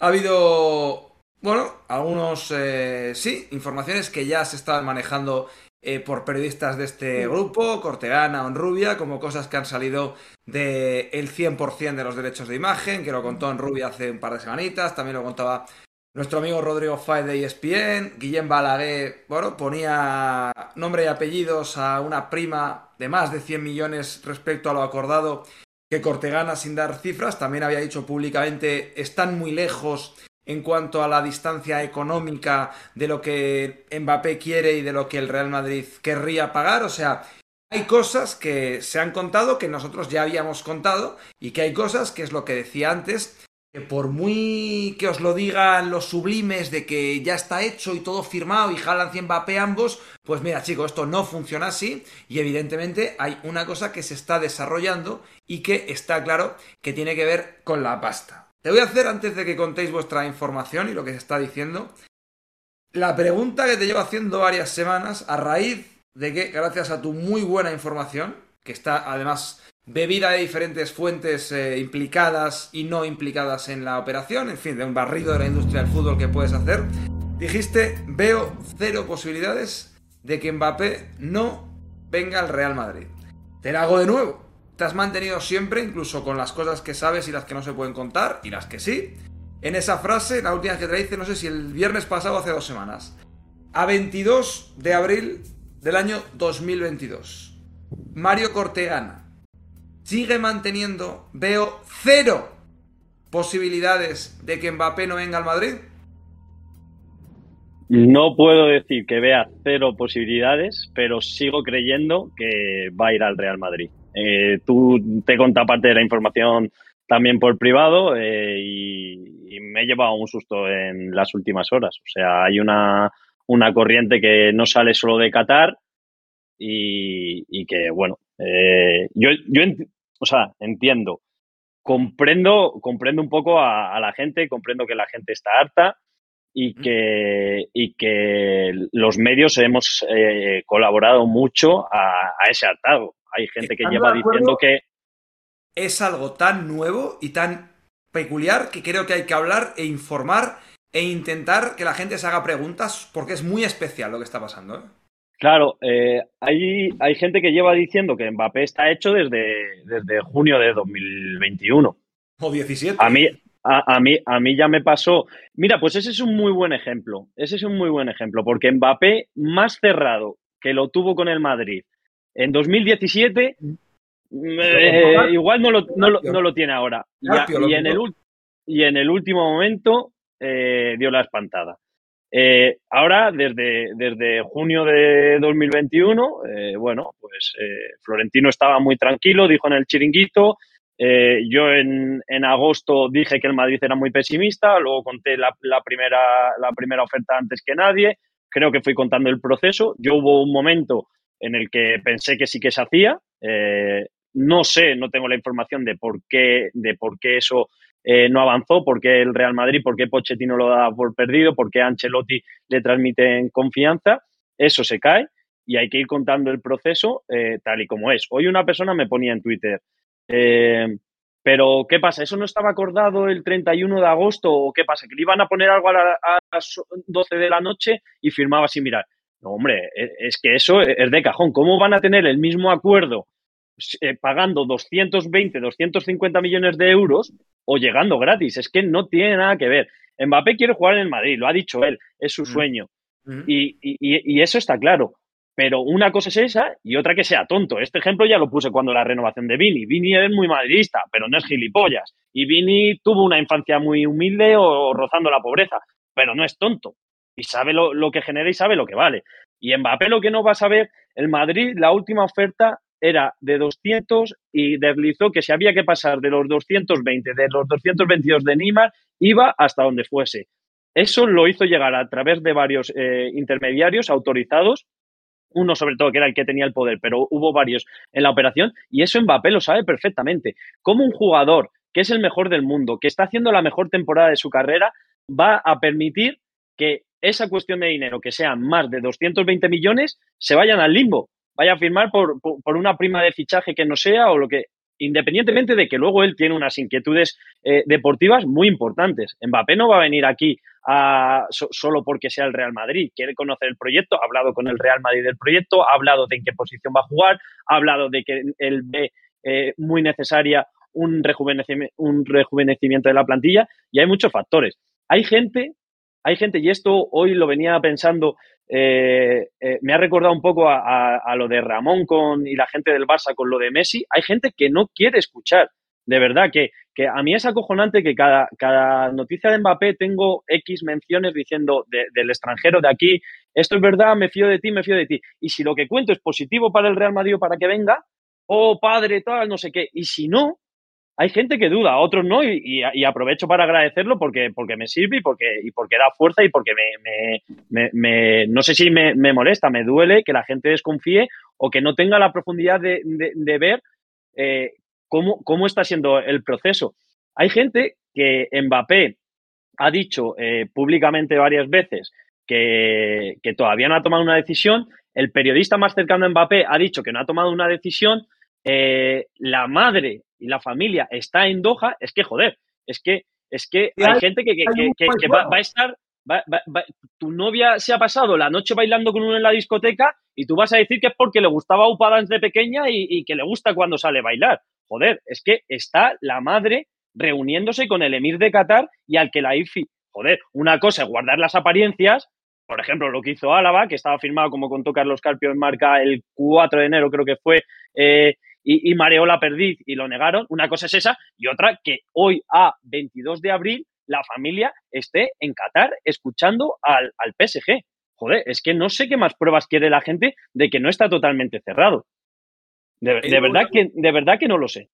Ha habido, bueno, algunos, eh, sí, informaciones que ya se estaban manejando eh, por periodistas de este grupo, Cortegana, Onrubia, como cosas que han salido del el 100% de los derechos de imagen, que lo contó Onrubia hace un par de semanitas, también lo contaba nuestro amigo Rodrigo Fay de ESPN, Guillem Balaguer, bueno, ponía nombre y apellidos a una prima de más de 100 millones respecto a lo acordado que Cortegana, sin dar cifras, también había dicho públicamente, están muy lejos en cuanto a la distancia económica de lo que Mbappé quiere y de lo que el Real Madrid querría pagar. O sea, hay cosas que se han contado que nosotros ya habíamos contado y que hay cosas que es lo que decía antes, que por muy que os lo digan los sublimes de que ya está hecho y todo firmado y jalan 100 Mbappé ambos, pues mira chicos, esto no funciona así y evidentemente hay una cosa que se está desarrollando y que está claro que tiene que ver con la pasta. Te voy a hacer, antes de que contéis vuestra información y lo que se está diciendo, la pregunta que te llevo haciendo varias semanas a raíz de que, gracias a tu muy buena información, que está además bebida de diferentes fuentes eh, implicadas y no implicadas en la operación, en fin, de un barrido de la industria del fútbol que puedes hacer, dijiste, veo cero posibilidades de que Mbappé no venga al Real Madrid. Te la hago de nuevo te has mantenido siempre, incluso con las cosas que sabes y las que no se pueden contar, y las que sí, en esa frase, la última que te dice, no sé si el viernes pasado hace dos semanas. A 22 de abril del año 2022, Mario Cortegana sigue manteniendo, veo cero posibilidades de que Mbappé no venga al Madrid. No puedo decir que vea cero posibilidades, pero sigo creyendo que va a ir al Real Madrid. Eh, tú te contas parte de la información también por privado eh, y, me he llevado un susto en las últimas horas. O sea, hay una, una corriente que no sale solo de Qatar y, que, bueno, eh, yo, yo o sea, entiendo, comprendo, comprendo un poco a, la gente, comprendo que la gente está harta y que, y que los medios hemos colaborado mucho a, a ese hartado. Hay gente que lleva diciendo que... Es algo tan nuevo y tan peculiar que creo que hay que hablar e informar e intentar que la gente se haga preguntas porque es muy especial lo que está pasando. ¿eh? Claro, eh, hay, hay gente que lleva diciendo que Mbappé está hecho desde, desde junio de 2021. O 17. A mí, a, mí, a mí ya me pasó. Mira, pues ese es un muy buen ejemplo. Ese es un muy buen ejemplo, porque Mbappé, más cerrado que lo tuvo con el Madrid en 2017 eh, igual no lo, no, lo, tiene ahora. Y, en el, y en el último momento eh, dio la espantada. Eh, ahora, desde, desde junio de 2021, bueno, pues Florentino estaba muy tranquilo, dijo en el chiringuito. yo en, en, agosto dije que el Madrid era muy pesimista, luego conté la, la, primera, la primera oferta antes que nadie. Creo que fui contando el proceso. Yo hubo un momento en el que pensé que sí que se hacía. Eh, no sé, no tengo la información de por qué, de por qué eso eh, no avanzó, por qué el Real Madrid, por qué Pochettino lo da por perdido, por qué Ancelotti le transmiten confianza. Eso se cae y hay que ir contando el proceso eh, tal y como es. Hoy una persona me ponía en Twitter, pero ¿qué pasa? ¿Eso no estaba acordado el 31 de agosto o qué pasa? ¿Que le iban a poner algo a, a las 12 de la noche y firmaba sin mirar? No, hombre, e, es que eso es de cajón. ¿Cómo van a tener el mismo acuerdo eh, pagando 220, 250 millones de euros o llegando gratis? Es que no tiene nada que ver. Mbappé quiere jugar en el Madrid, lo ha dicho él, es su sueño. y, eso está claro. Pero una cosa es esa y otra que sea tonto. Este ejemplo ya lo puse cuando la renovación de Vini. Vini es muy madridista, pero no es gilipollas. Y Vini tuvo una infancia muy humilde o rozando la pobreza, pero no es tonto y sabe lo, que genera y sabe lo que vale. Y Mbappé lo que no va a saber, el Madrid, la última oferta era de 200 y deslizó que si había que pasar de los 220, de los 222 de Neymar, iba hasta donde fuese. Eso lo hizo llegar a través de varios eh, intermediarios autorizados, uno sobre todo que era el que tenía el poder, pero hubo varios en la operación, y eso Mbappé lo sabe perfectamente. Como un jugador que es el mejor del mundo, que está haciendo la mejor temporada de su carrera, va a permitir que esa cuestión de dinero, que sean más de 220 millones, se vayan al limbo. Vaya a firmar por, una prima de fichaje que no sea o lo que, independientemente de que luego él tiene unas inquietudes eh, deportivas muy importantes. Mbappé no va a venir aquí solo porque sea el Real Madrid, quiere conocer el proyecto, ha hablado con el Real Madrid del proyecto, ha hablado de en qué posición va a jugar, ha hablado de que él ve eh, muy necesaria un rejuvenecimiento, un rejuvenecimiento de la plantilla y hay muchos factores. Hay gente hay gente, y esto hoy lo venía pensando, eh, eh, me ha recordado un poco a, lo de Ramón con, y la gente del Barça con lo de Messi, hay gente que no quiere escuchar De verdad, que, que a mí es acojonante que cada, cada noticia de Mbappé tengo X menciones diciendo del extranjero de aquí, esto es verdad, me fío de ti, me fío de ti. Y si lo que cuento es positivo para el Real Madrid para que venga, oh padre, tal, no sé qué. Y si no, hay gente que duda, otros no, y, aprovecho para agradecerlo porque, porque me sirve y porque, y porque da fuerza y porque me, me, no sé si me, molesta, me duele que la gente desconfíe o que no tenga la profundidad de, ver eh, cómo, cómo está siendo el proceso. Hay gente que Mbappé ha dicho eh, públicamente varias veces que, que, todavía no ha tomado una decisión. El periodista más cercano a Mbappé ha dicho que no ha tomado una decisión. Eh, la madre y la familia está en Doha. Es que, joder, es que, es que hay, gente que, va, a estar. tu novia se ha pasado la noche bailando con uno en la discoteca y tú vas a decir que es porque le gustaba Upa de pequeña y, y que le gusta cuando sale a bailar. Joder, es que está la madre reuniéndose con el emir de Qatar y al que la IFI, joder, una cosa es guardar las apariencias, por ejemplo, lo que hizo Álava, que estaba firmado, como contó Carlos Carpio en marca el 4 de enero, creo que fue, eh, y, mareó la perdiz y lo negaron. Una cosa es esa, y otra que hoy, a 22 de abril, la familia esté en Qatar escuchando al, al PSG. Joder, es que no sé qué más pruebas quiere la gente de que no está totalmente cerrado. De, verdad, que, de verdad que no lo sé.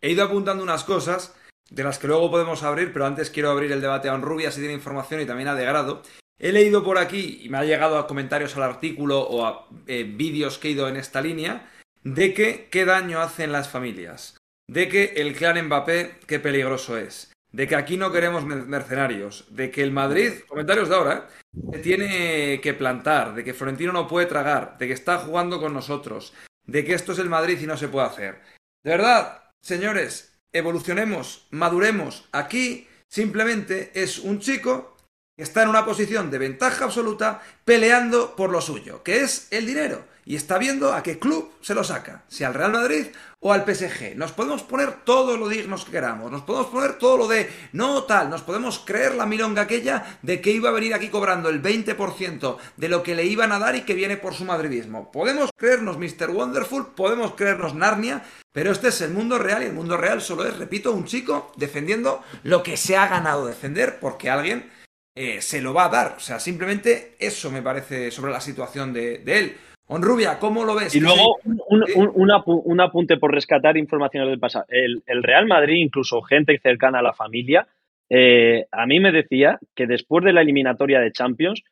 He ido apuntando unas cosas de las que luego podemos abrir, pero antes quiero abrir el debate a Rubia si tiene información y también a De Grado. He leído por aquí y me ha llegado a comentarios al artículo o a eh, vídeos que he ido en esta línea de que qué daño hacen las familias, de que el clan Mbappé qué peligroso es, de que aquí no queremos mercenarios, de que el Madrid, comentarios de ahora, ¿eh? se tiene que plantar, de que Florentino no puede tragar, de que está jugando con nosotros, de que esto es el Madrid y no se puede hacer. De verdad, señores, evolucionemos, maduremos. Aquí simplemente es un chico que está en una posición de ventaja absoluta peleando por lo suyo, que es el dinero y está viendo a qué club se lo saca, si al Real Madrid o al PSG. Nos podemos poner todo lo dignos que queramos, nos podemos poner todo lo de no tal, nos podemos creer la milonga aquella de que iba a venir aquí cobrando el 20% de lo que le iban a dar y que viene por su madridismo. Podemos creernos Mr. Wonderful, podemos creernos Narnia, pero este es el mundo real y el mundo real solo es, repito, un chico defendiendo lo que se ha ganado defender porque alguien eh, se lo va a dar. O sea, simplemente eso me parece sobre la situación de él. Onrubia, ¿cómo lo ves? Y luego un, apunte por rescatar informaciones del pasado. El, Real Madrid, incluso gente cercana a la familia, eh, a mí me decía que después de la eliminatoria de Champions,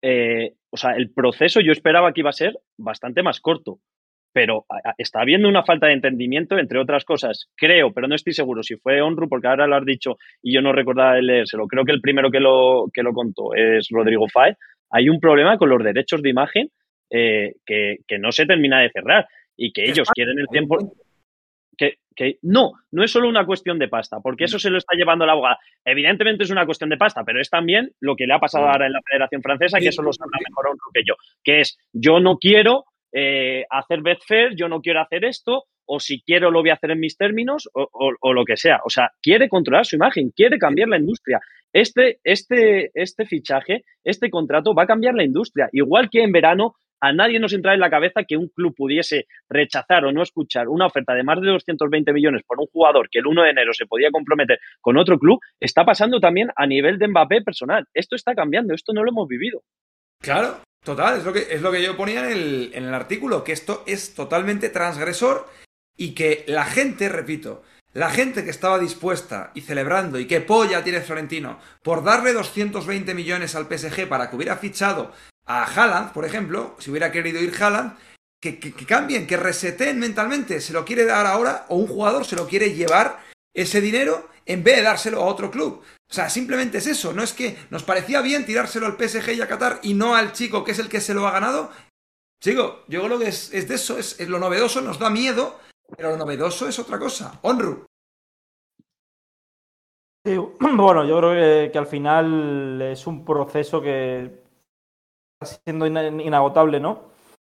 eh, o sea, el proceso yo esperaba que iba a ser bastante más corto, pero está habiendo una falta de entendimiento, entre otras cosas. Creo, pero no estoy seguro si fue Onru, porque ahora lo has dicho y yo no recordaba de leérselo. Creo que el primero que lo, que lo contó es Rodrigo Fáez. Hay un problema con los derechos de imagen eh, que, no se termina de cerrar y que ellos quieren el tiempo. Que, que, no, no es solo una cuestión de pasta, porque eso se lo está llevando la abogada. Evidentemente es una cuestión de pasta, pero es también lo que le ha pasado ahora en la Federación Francesa, que eso lo sabrá mejor que yo, que es yo no quiero eh, hacer Betfair, yo no quiero hacer esto, o si quiero lo voy a hacer en mis términos, o, o, lo que sea. O sea, quiere controlar su imagen, quiere cambiar la industria. Este, este, este fichaje, este contrato va a cambiar la industria. Igual que en verano a nadie nos entra en la cabeza que un club pudiese rechazar o no escuchar una oferta de más de 220 millones por un jugador que el 1 de enero se podía comprometer con otro club, está pasando también a nivel de Mbappé personal. Esto está cambiando, esto no lo hemos vivido. Claro, total, es lo que, es lo que yo ponía en el, en el artículo, que esto es totalmente transgresor y que la gente, repito, la gente que estaba dispuesta y celebrando y qué polla tiene Florentino por darle 220 millones al PSG para que hubiera fichado a Haaland, por ejemplo, si hubiera querido ir Haaland, que, cambien, que reseten mentalmente, se lo quiere dar ahora o un jugador se lo quiere llevar ese dinero en vez de dárselo a otro club. O sea, simplemente es eso, no es que nos parecía bien tirárselo al PSG y a Qatar y no al chico que es el que se lo ha ganado. Chico, yo creo que es, de eso, es, lo novedoso, nos da miedo, pero lo novedoso es otra cosa. Onru. bueno, yo creo que al final es un proceso que siendo inagotable, ¿no?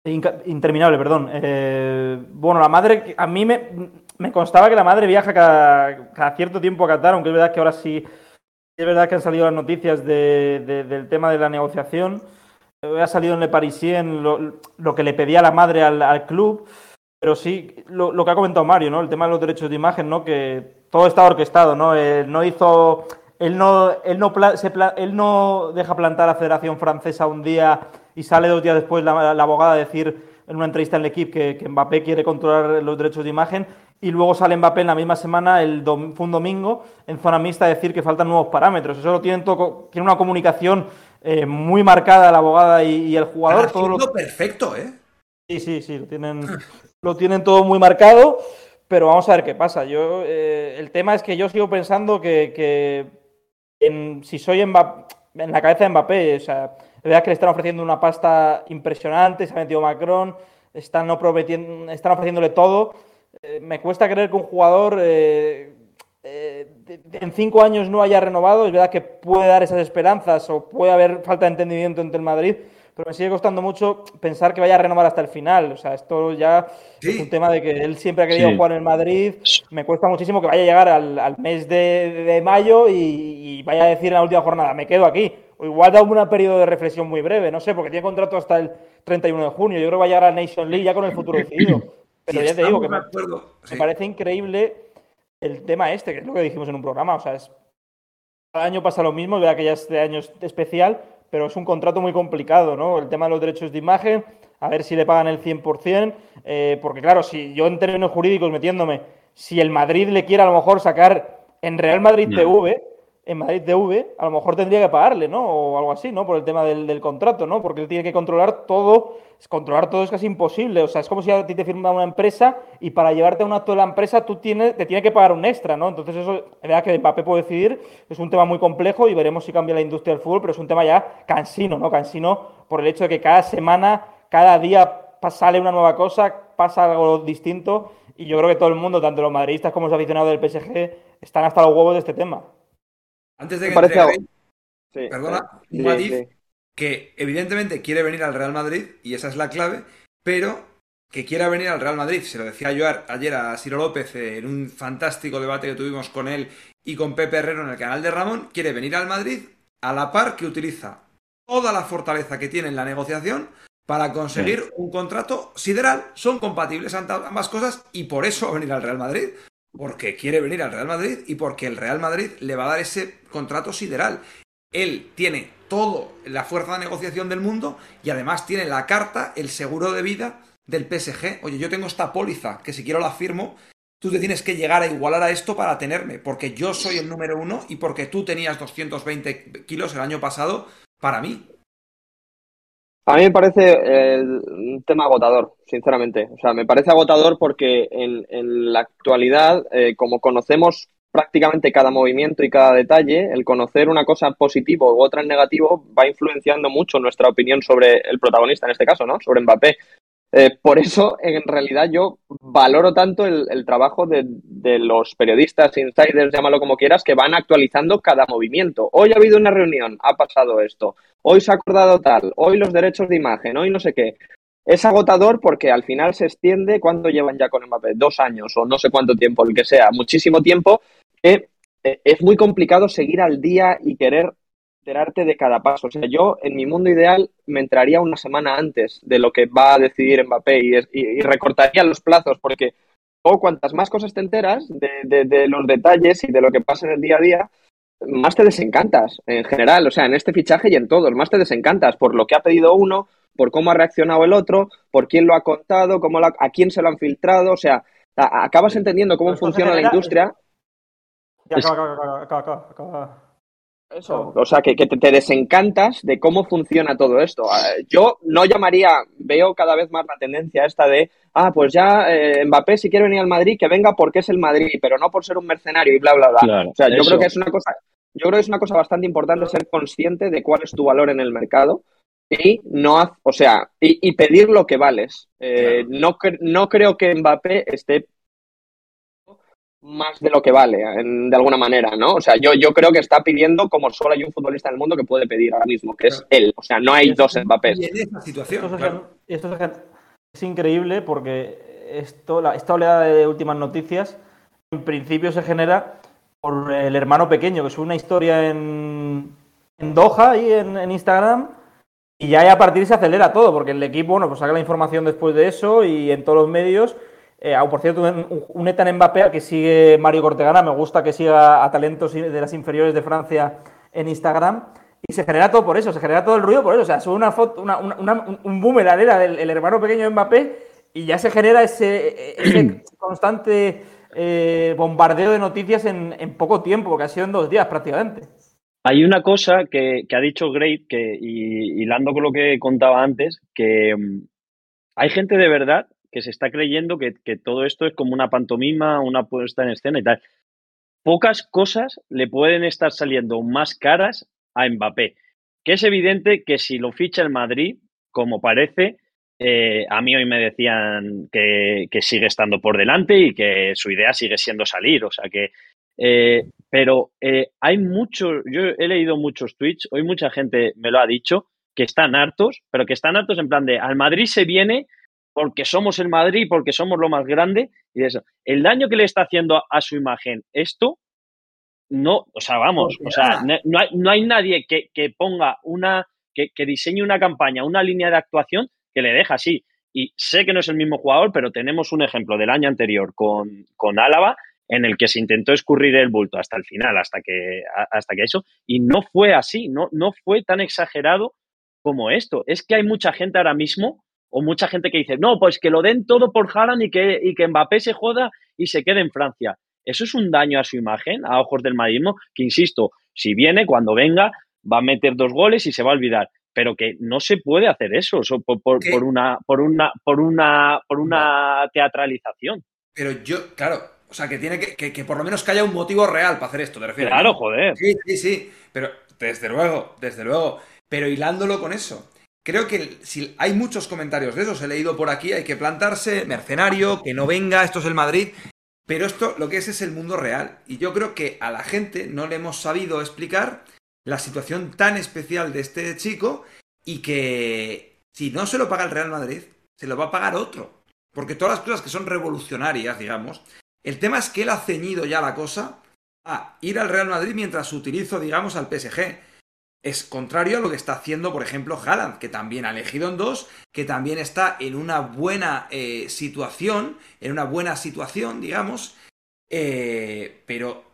interminable, perdón. Eh, bueno, la madre, a mí me, me, constaba que la madre viaja cada, cierto tiempo a Qatar, aunque es verdad que ahora sí, es verdad que han salido las noticias del tema de la negociación. Ha salido en Le Parisien lo, que le pedía la madre al, club. Pero sí, lo, que ha comentado Mario, ¿no? El tema de los derechos de imagen, ¿no? Que todo está orquestado, ¿no? Él no hizo. Él no, él no, él no deja plantar a la Federación Francesa un día y sale dos días después la, abogada a decir en una entrevista en el equipo que, que, Mbappé quiere controlar los derechos de imagen y luego sale Mbappé en la misma semana, el fue un domingo, en zona mixta a decir que faltan nuevos parámetros. Eso lo tienen todo, tiene una comunicación eh, muy marcada la abogada y, el jugador. todo lo... perfecto, ¿eh? Sí, sí, sí, lo tienen, lo tienen todo muy marcado, pero vamos a ver qué pasa. Yo, eh, el tema es que yo sigo pensando que, si soy en la cabeza de Mbappé, o sea, es verdad que le están ofreciendo una pasta impresionante, se ha metido Macron, están, están ofreciéndole todo. Eh, me cuesta creer que un jugador eh, en cinco años no haya renovado, es verdad que puede dar esas esperanzas o puede haber falta de entendimiento entre el Madrid, pero me sigue costando mucho pensar que vaya a renovar hasta el final. O sea, esto ya es un tema de que él siempre ha querido jugar en Madrid. Me cuesta muchísimo que vaya a llegar al, mes de, mayo y, vaya a decir en la última jornada, me quedo aquí. O igual da un periodo de reflexión muy breve, no sé, porque tiene contrato hasta el 31 de junio. Yo creo que va a llegar a Nation League ya con el futuro decidido. Pero ya te digo que me, me parece increíble el tema este, que es lo que dijimos en un programa, o sea, es, cada año pasa lo mismo, es verdad que ya este año es especial, pero es un contrato muy complicado, ¿no? El tema de los derechos de imagen, a ver si le pagan el 100%, eh, porque claro, si yo en términos jurídicos metiéndome, si el Madrid le quiere a lo mejor sacar en Real Madrid TV, en Madrid TV, a lo mejor tendría que pagarle, ¿no? O algo así, ¿no? Por el tema del, del contrato, ¿no? Porque él tiene que controlar todo controlar todo es casi imposible. O sea, es como si a ti te firma una empresa y para llevarte a un acto de la empresa tú tienes, te tiene que pagar un extra, ¿no? Entonces eso, es verdad que Mbappé puede decidir, es un tema muy complejo y veremos si cambia la industria del fútbol, pero es un tema ya cansino, ¿no? Cansino por el hecho de que cada semana, cada día sale una nueva cosa, pasa algo distinto y yo creo que todo el mundo, tanto los madridistas como los aficionados del PSG, están hasta los huevos de este tema. Antes de que parece Perdona, un que evidentemente quiere venir al Real Madrid, y esa es la clave, pero que quiera venir al Real Madrid, se lo decía yo ayer a Ciro López en un fantástico debate que tuvimos con él y con Pepe Herrero en el canal de Ramón, quiere venir al Madrid a la par que utiliza toda la fortaleza que tiene en la negociación para conseguir un contrato sideral. Son compatibles ambas cosas y por eso va a venir al Real Madrid. Porque quiere venir al Real Madrid y porque el Real Madrid le va a dar ese contrato sideral. Él tiene todo la fuerza de negociación del mundo y además tiene la carta, el seguro de vida del PSG. Oye, yo tengo esta póliza que si quiero la firmo, tú te tienes que llegar a igualar a esto para tenerme, porque yo soy el número uno y porque tú tenías 220 kilos el año pasado para mí. A mí me parece eh, un tema agotador, sinceramente. O sea, me parece agotador porque en, la actualidad, eh, como conocemos prácticamente cada movimiento y cada detalle, el conocer una cosa positivo u otra en negativo va influenciando mucho nuestra opinión sobre el protagonista, en este caso, ¿no? Sobre Mbappé. Eh, por eso, en realidad, yo valoro tanto el, trabajo de, los periodistas, insiders, llámalo como quieras, que van actualizando cada movimiento. Hoy ha habido una reunión, ha pasado esto. Hoy se ha acordado tal. Hoy los derechos de imagen. Hoy no sé qué. Es agotador porque al final se extiende. ¿Cuánto llevan ya con Mbappé? Dos años o no sé cuánto tiempo, el que sea. Muchísimo tiempo eh, es muy complicado seguir al día y querer enterarte de cada paso. O sea, yo en mi mundo ideal me entraría una semana antes de lo que va a decidir Mbappé y, recortaría los plazos porque o cuantas más cosas te enteras de, los detalles y de lo que pasa en el día a día, más te desencantas en general, o sea, en este fichaje y en todos, más te desencantas por lo que ha pedido uno, por cómo ha reaccionado el otro, por quién lo ha contado, cómo a quién se lo han filtrado, o sea, acabas entendiendo cómo funciona la industria eso, o sea, que, te, desencantas de cómo funciona todo esto. Ah, yo no llamaría, veo cada vez más la tendencia esta de, ah, pues ya eh, Mbappé si quiere venir al Madrid, que venga porque es el Madrid, pero no por ser un mercenario y bla, bla, bla. o sea, yo creo que es una cosa, yo creo que es una cosa bastante importante ser consciente de cuál es tu valor en el mercado y no, o sea, y, pedir lo que vales. Eh, no, no creo que Mbappé esté más de lo que vale, de alguna manera, ¿no? O sea, yo, yo creo que está pidiendo como solo hay un futbolista en el mundo que puede pedir ahora mismo, que es él. O sea, no hay dos Mbappé. Y en esa situación, esto, es, increíble porque esto, la, esta oleada de últimas noticias en principio se genera por el hermano pequeño, que es una historia en, en Doha y en, en Instagram. Y ya a partir se acelera todo, porque el equipo, bueno, pues saca la información después de eso y en todos los medios Eh, por cierto, un, un Etan Mbappé que sigue Mario Cortegana, me gusta que siga a talentos de las inferiores de Francia en Instagram. Y se genera todo por eso, se genera todo el ruido por eso. O sea, sube una foto, una, un boomerang era del hermano pequeño de Mbappé y ya se genera ese, constante eh, bombardeo de noticias en, poco tiempo, que ha sido en dos días prácticamente. Hay una cosa que, ha dicho Great, que, y hilando con lo que contaba antes, que mm, hay gente de verdad que se está creyendo que, que todo esto es como una pantomima, una puesta en escena y tal. Pocas cosas le pueden estar saliendo más caras a Mbappé, que es evidente que si lo ficha el Madrid, como parece, eh, a mí hoy me decían que, sigue estando por delante y que su idea sigue siendo salir. O sea que. Eh, pero eh, hay muchos. Yo he leído muchos tweets, hoy mucha gente me lo ha dicho, que están hartos, pero que están hartos en plan de al Madrid se viene porque somos el Madrid, porque somos lo más grande y eso. El daño que le está haciendo a su imagen esto no, o sea, vamos, o sea, no hay, no hay nadie que, ponga una, que, diseñe una campaña, una línea de actuación que le deja así. Y sé que no es el mismo jugador, pero tenemos un ejemplo del año anterior con, con Álava, en el que se intentó escurrir el bulto hasta el final, hasta que, hasta que eso, y no fue así, no, no fue tan exagerado como esto. Es que hay mucha gente ahora mismo, o mucha gente que dice, no, pues que lo den todo por Haaland y que, y que Mbappé se joda y se quede en Francia. Eso es un daño a su imagen, a ojos del madridismo, que insisto, si viene, cuando venga, va a meter dos goles y se va a olvidar. Pero que no se puede hacer eso, por, una, por, una, por, una, por una teatralización. Pero yo, claro, o sea, que tiene que, que, por lo menos que haya un motivo real para hacer esto, ¿te refieres? Claro, joder. Sí, sí, sí. Pero desde luego, desde luego. Pero hilándolo con eso. Creo que si hay muchos comentarios de esos, he leído por aquí, hay que plantarse, mercenario, que no venga, esto es el Madrid. Pero esto lo que es es el mundo real. Y yo creo que a la gente no le hemos sabido explicar la situación tan especial de este chico y que si no se lo paga el Real Madrid, se lo va a pagar otro. Porque todas las cosas que son revolucionarias, digamos, el tema es que él ha ceñido ya la cosa a ir al Real Madrid mientras utilizo, digamos, al PSG es contrario a lo que está haciendo, por ejemplo, Haaland, que también ha elegido en dos, que también está en una buena eh, situación, en una buena situación, digamos, eh, pero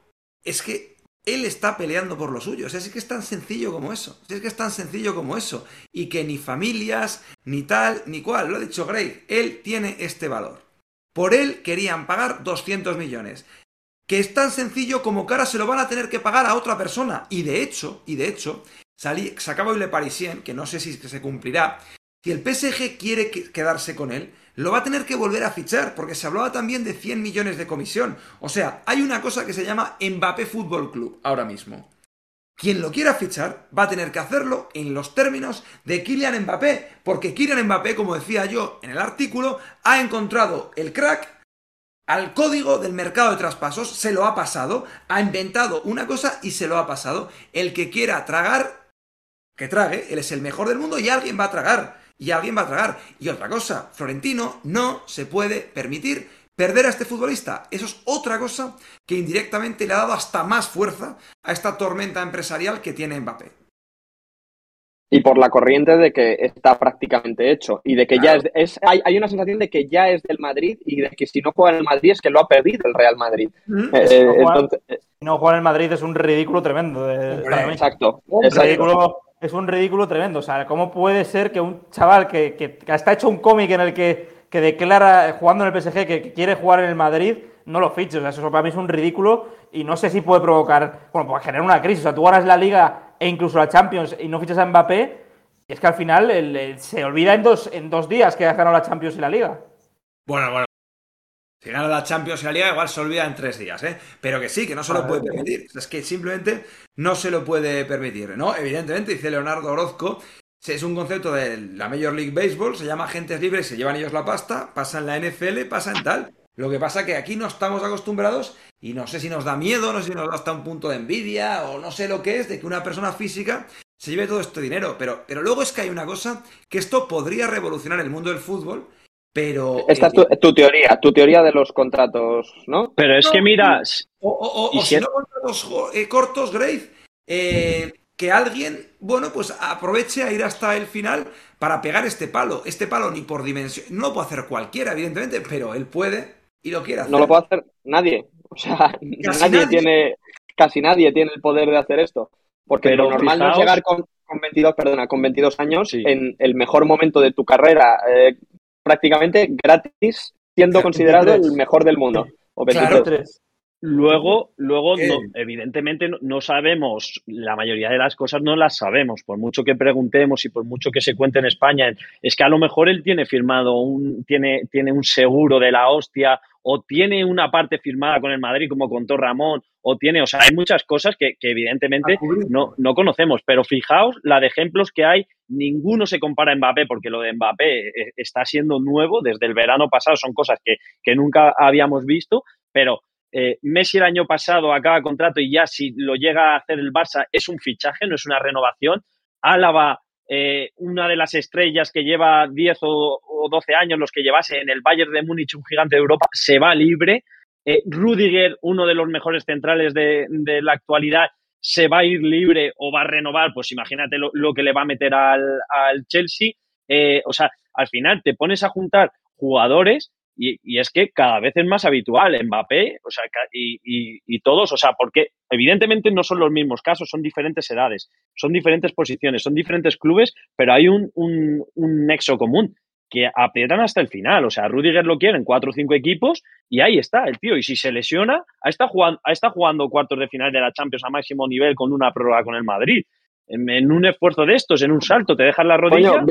es que él está peleando por lo suyo. O sea, es que es tan sencillo como eso. Es que es tan sencillo como eso. Y que ni familias, ni tal, ni cual. Lo ha dicho Gray. Él tiene este valor. Por él querían pagar 200 millones. Que es tan sencillo como que ahora se lo van a tener que pagar a otra persona. Y de hecho, y de hecho, salí, sacaba hoy Le Parisien, que no sé si se cumplirá, si el PSG quiere quedarse con él, lo va a tener que volver a fichar, porque se hablaba también de 100 millones de comisión. O sea, hay una cosa que se llama Mbappé Fútbol Club ahora mismo. Quien lo quiera fichar va a tener que hacerlo en los términos de Kylian Mbappé, porque Kylian Mbappé, como decía yo en el artículo, ha encontrado el crack al código del mercado de traspasos, se lo ha pasado, ha inventado una cosa y se lo ha pasado. El que quiera tragar que trague, él es el mejor del mundo y alguien va a tragar. Y alguien va a tragar. Y otra cosa, Florentino no se puede permitir perder a este futbolista. Eso es otra cosa que indirectamente le ha dado hasta más fuerza a esta tormenta empresarial que tiene Mbappé. Y por la corriente de que está prácticamente hecho y de que ya es, hay, una sensación de que ya es del Madrid y de que si no juega en el Madrid es que lo ha perdido el Real Madrid. Mm. Eh, si, no juega, en el Madrid es un ridículo tremendo. exacto. Un ridículo es un ridículo tremendo. O sea, ¿cómo puede ser que un chaval que, que, está hecho un cómic en el que, que, declara, jugando en el PSG, que, quiere jugar en el Madrid, no lo fiche? O sea, eso para mí es un ridículo y no sé si puede provocar, bueno, puede generar una crisis. O sea, tú ganas la Liga e incluso la Champions y no fichas a Mbappé, y es que al final se olvida en dos, en dos días que has ganado la Champions y la Liga. Bueno, bueno, si gana la Champions y la Liga, igual se olvida en tres días, ¿eh? Pero que sí, que no se lo puede permitir. Es que simplemente no se lo puede permitir, ¿no? Evidentemente, dice Leonardo Orozco, es un concepto de la Major League Baseball, se llama agentes libres, se llevan ellos la pasta, pasan la NFL, pasan tal. Lo que pasa que aquí no estamos acostumbrados y no sé si nos da miedo, no sé si nos da hasta un punto de envidia o no sé lo que es de que una persona física se lleve todo este dinero. Pero, pero luego es que hay una cosa que esto podría revolucionar el mundo del fútbol pero. Esta es eh, tu, teoría, tu teoría de los contratos, ¿no? Pero es que miras. O, si, no contratos eh, cortos, Grace, eh, que alguien, bueno, pues aproveche a ir hasta el final para pegar este palo. Este palo ni por dimensión. No lo puede hacer cualquiera, evidentemente, pero él puede. Y lo quiere hacer. No lo puede hacer nadie. O sea, nadie, tiene, casi nadie tiene el poder de hacer esto. Porque lo normal no es llegar con, con 22, perdona, con 22 años en el mejor momento de tu carrera, eh, prácticamente gratis, siendo considerado el mejor del mundo. O 23. Luego, luego evidentemente no, sabemos, la mayoría de las cosas no las sabemos, por mucho que preguntemos y por mucho que se cuente en España, es que a lo mejor él tiene firmado un, tiene, tiene un seguro de la hostia, o tiene una parte firmada con el Madrid, como contó Ramón, o tiene, o sea, hay muchas cosas que, evidentemente no, no, conocemos, pero fijaos la de ejemplos que hay, ninguno se compara a Mbappé, porque lo de Mbappé eh, está siendo nuevo desde el verano pasado, son cosas que, que nunca habíamos visto, pero eh, Messi el año pasado acaba contrato y ya si lo llega a hacer el Barça es un fichaje, no es una renovación. Álava, eh, una de las estrellas que lleva 10 o, 12 años, los que llevase en el Bayern de Múnich, un gigante de Europa, se va libre. Eh, Rudiger, uno de los mejores centrales de, la actualidad, se va a ir libre o va a renovar, pues imagínate lo, que le va a meter al, al Chelsea. o sea, al final te pones a juntar jugadores y, es que cada vez es más habitual Mbappé, o sea, y, todos, o sea, porque evidentemente no son los mismos casos, son diferentes edades, son diferentes posiciones, son diferentes clubes, pero hay un, nexo común que aprietan hasta el final. O sea, Rudiger lo quiere en cuatro o cinco equipos y ahí está el tío. Y si se lesiona, está jugando, está jugando cuartos de final de la Champions a máximo nivel con una prórroga con el Madrid en, un esfuerzo de estos, en un salto, te dejas la rodilla.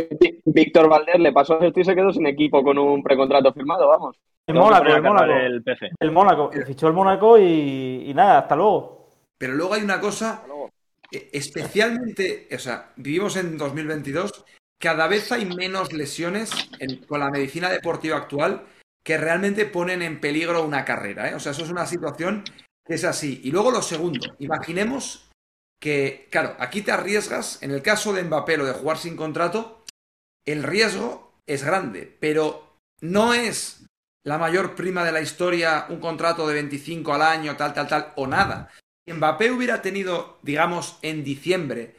Víctor Valder le pasó esto y se quedó sin equipo con un precontrato firmado, vamos. El Mónaco, el Mónaco. El, PC. el Mónaco, fichó el Mónaco y, nada, hasta luego. Pero luego hay una cosa, e, especialmente, o sea, vivimos en 2022, cada vez hay menos lesiones con la medicina deportiva actual que realmente ponen en peligro una carrera. ¿eh? O sea, eso es una situación que es así. Y luego lo segundo, imaginemos que, claro, aquí te arriesgas, en el caso de Mbappé, lo de jugar sin contrato, el riesgo es grande, pero no es la mayor prima de la historia un contrato de 25 al año, tal, tal, tal, o nada. Mbappé hubiera tenido, digamos, en diciembre,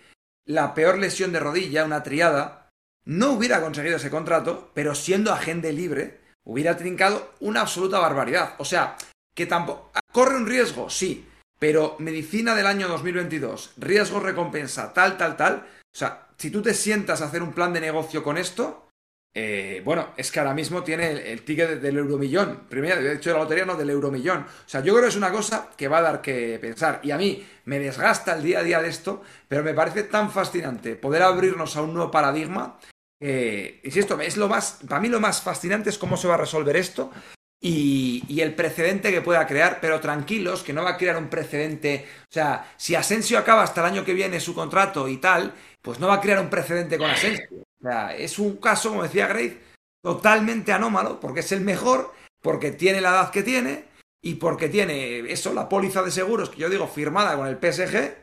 la peor lesión de rodilla, una triada, no hubiera conseguido ese contrato, pero siendo agente libre, hubiera trincado una absoluta barbaridad. O sea, que tampoco... ¿Corre un riesgo? Sí, pero medicina del año 2022, riesgo, recompensa, tal, tal, tal. O sea, si tú te sientas a hacer un plan de negocio con esto, eh, bueno, es que ahora mismo tiene el, ticket del euromillón. Primero, de hecho, la lotería no del euromillón. O sea, yo creo que es una cosa que va a dar que pensar. Y a mí me desgasta el día a día de esto, pero me parece tan fascinante poder abrirnos a un nuevo paradigma. Eh, insisto, es lo más, para mí lo más fascinante es cómo se va a resolver esto y, el precedente que pueda crear, pero tranquilos, que no va a crear un precedente. O sea, si Asensio acaba hasta el año que viene su contrato y tal, pues no va a crear un precedente con Asensio. O sea, es un caso, como decía Grace, totalmente anómalo, porque es el mejor, porque tiene la edad que tiene y porque tiene eso, la póliza de seguros que yo digo firmada con el PSG,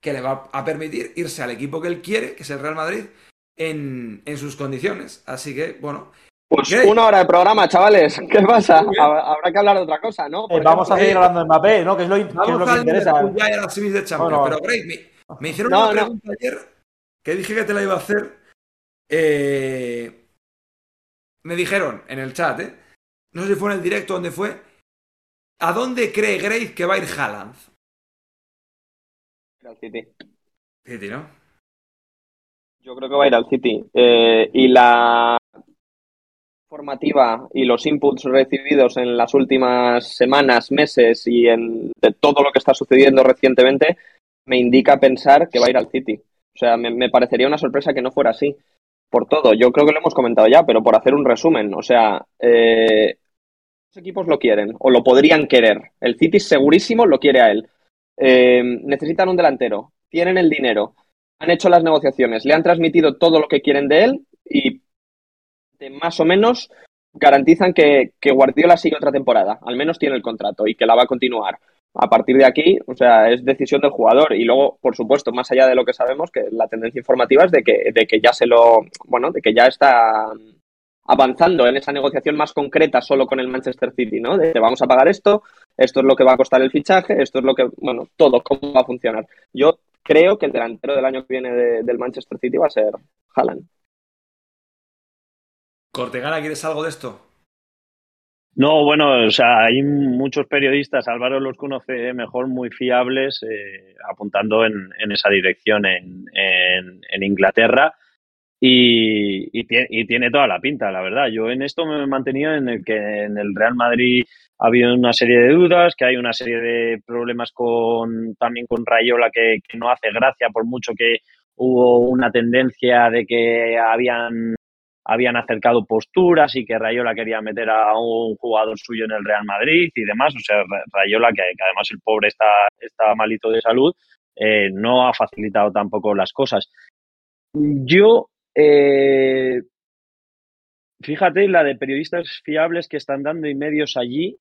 que le va a permitir irse al equipo que él quiere, que es el Real Madrid, en, en sus condiciones. Así que, bueno, pues una hora de programa, chavales. ¿Qué pasa? Habrá que hablar de otra cosa, ¿no? Eh, vamos a seguir hablando de Mbappé, ¿no? Que es lo, que, es lo que interesa. Ya era las semis de Champions. pero, Greg, me, hicieron una pregunta ayer que dije que te la iba a hacer. Eh, me dijeron en el chat, ¿eh? No sé si fue en el directo donde fue. ¿A dónde cree Grace que va a ir Haaland? Al City. City, ¿no? Yo creo que va a ir al City. Eh, y la formativa y los inputs recibidos en las últimas semanas, meses y en de todo lo que está sucediendo recientemente me indica pensar que va a ir al City. O sea, me, parecería una sorpresa que no fuera así. Por todo, yo creo que lo hemos comentado ya, pero por hacer un resumen, o sea, eh, los equipos lo quieren o lo podrían querer. El City segurísimo lo quiere a él. Eh, necesitan un delantero, tienen el dinero, han hecho las negociaciones, le han transmitido todo lo que quieren de él y más o menos garantizan que, Guardiola sigue otra temporada, al menos tiene el contrato y que la va a continuar. A partir de aquí, o sea, es decisión del jugador. Y luego, por supuesto, más allá de lo que sabemos, que la tendencia informativa es de que, de que ya se lo, bueno, de que ya está avanzando en esa negociación más concreta solo con el Manchester City, ¿no? De que vamos a pagar esto, esto es lo que va a costar el fichaje, esto es lo que, bueno, todo, cómo va a funcionar. Yo creo que el delantero del año que viene del Manchester City va a ser Haaland. Cortegana, ¿quieres algo de esto? No, bueno, o sea, hay muchos periodistas, Álvaro los conoce mejor, muy fiables, eh, apuntando en, esa dirección en, Inglaterra y, y, tiene, toda la pinta, la verdad. Yo en esto me he mantenido en el que en el Real Madrid ha habido una serie de dudas, que hay una serie de problemas con también con Rayola que no hace gracia por mucho que hubo una tendencia de que habían habían acercado posturas y que Rayola quería meter a un jugador suyo en el Real Madrid y demás. O sea, Rayola, que, además el pobre está, está malito de salud, eh, no ha facilitado tampoco las cosas. Yo, eh, fíjate, la de periodistas fiables que están dando y medios allí,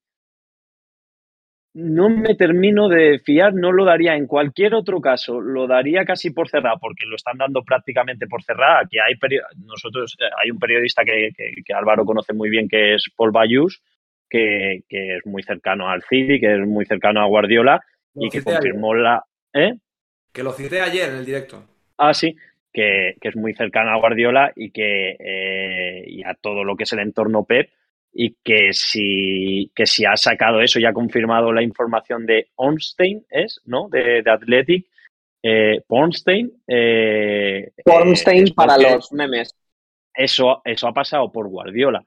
no me termino de fiar, no lo daría en cualquier otro caso, lo daría casi por cerrado, porque lo están dando prácticamente por cerrado. Aquí hay nosotros eh, hay un periodista que, Álvaro conoce muy bien, que es Paul Bayus, que, es muy cercano al City, que es muy cercano a Guardiola y que confirmó la. ¿eh? Que lo cité ayer en el directo. Ah, sí, que, es muy cercano a Guardiola y que eh, y a todo lo que es el entorno Pep y que si, que si ha sacado eso y ha confirmado la información de Ornstein, ¿es? ¿No? De, de Athletic. Eh, Pornstein. Eh, Pornstein para los memes. Eso, eso ha pasado por Guardiola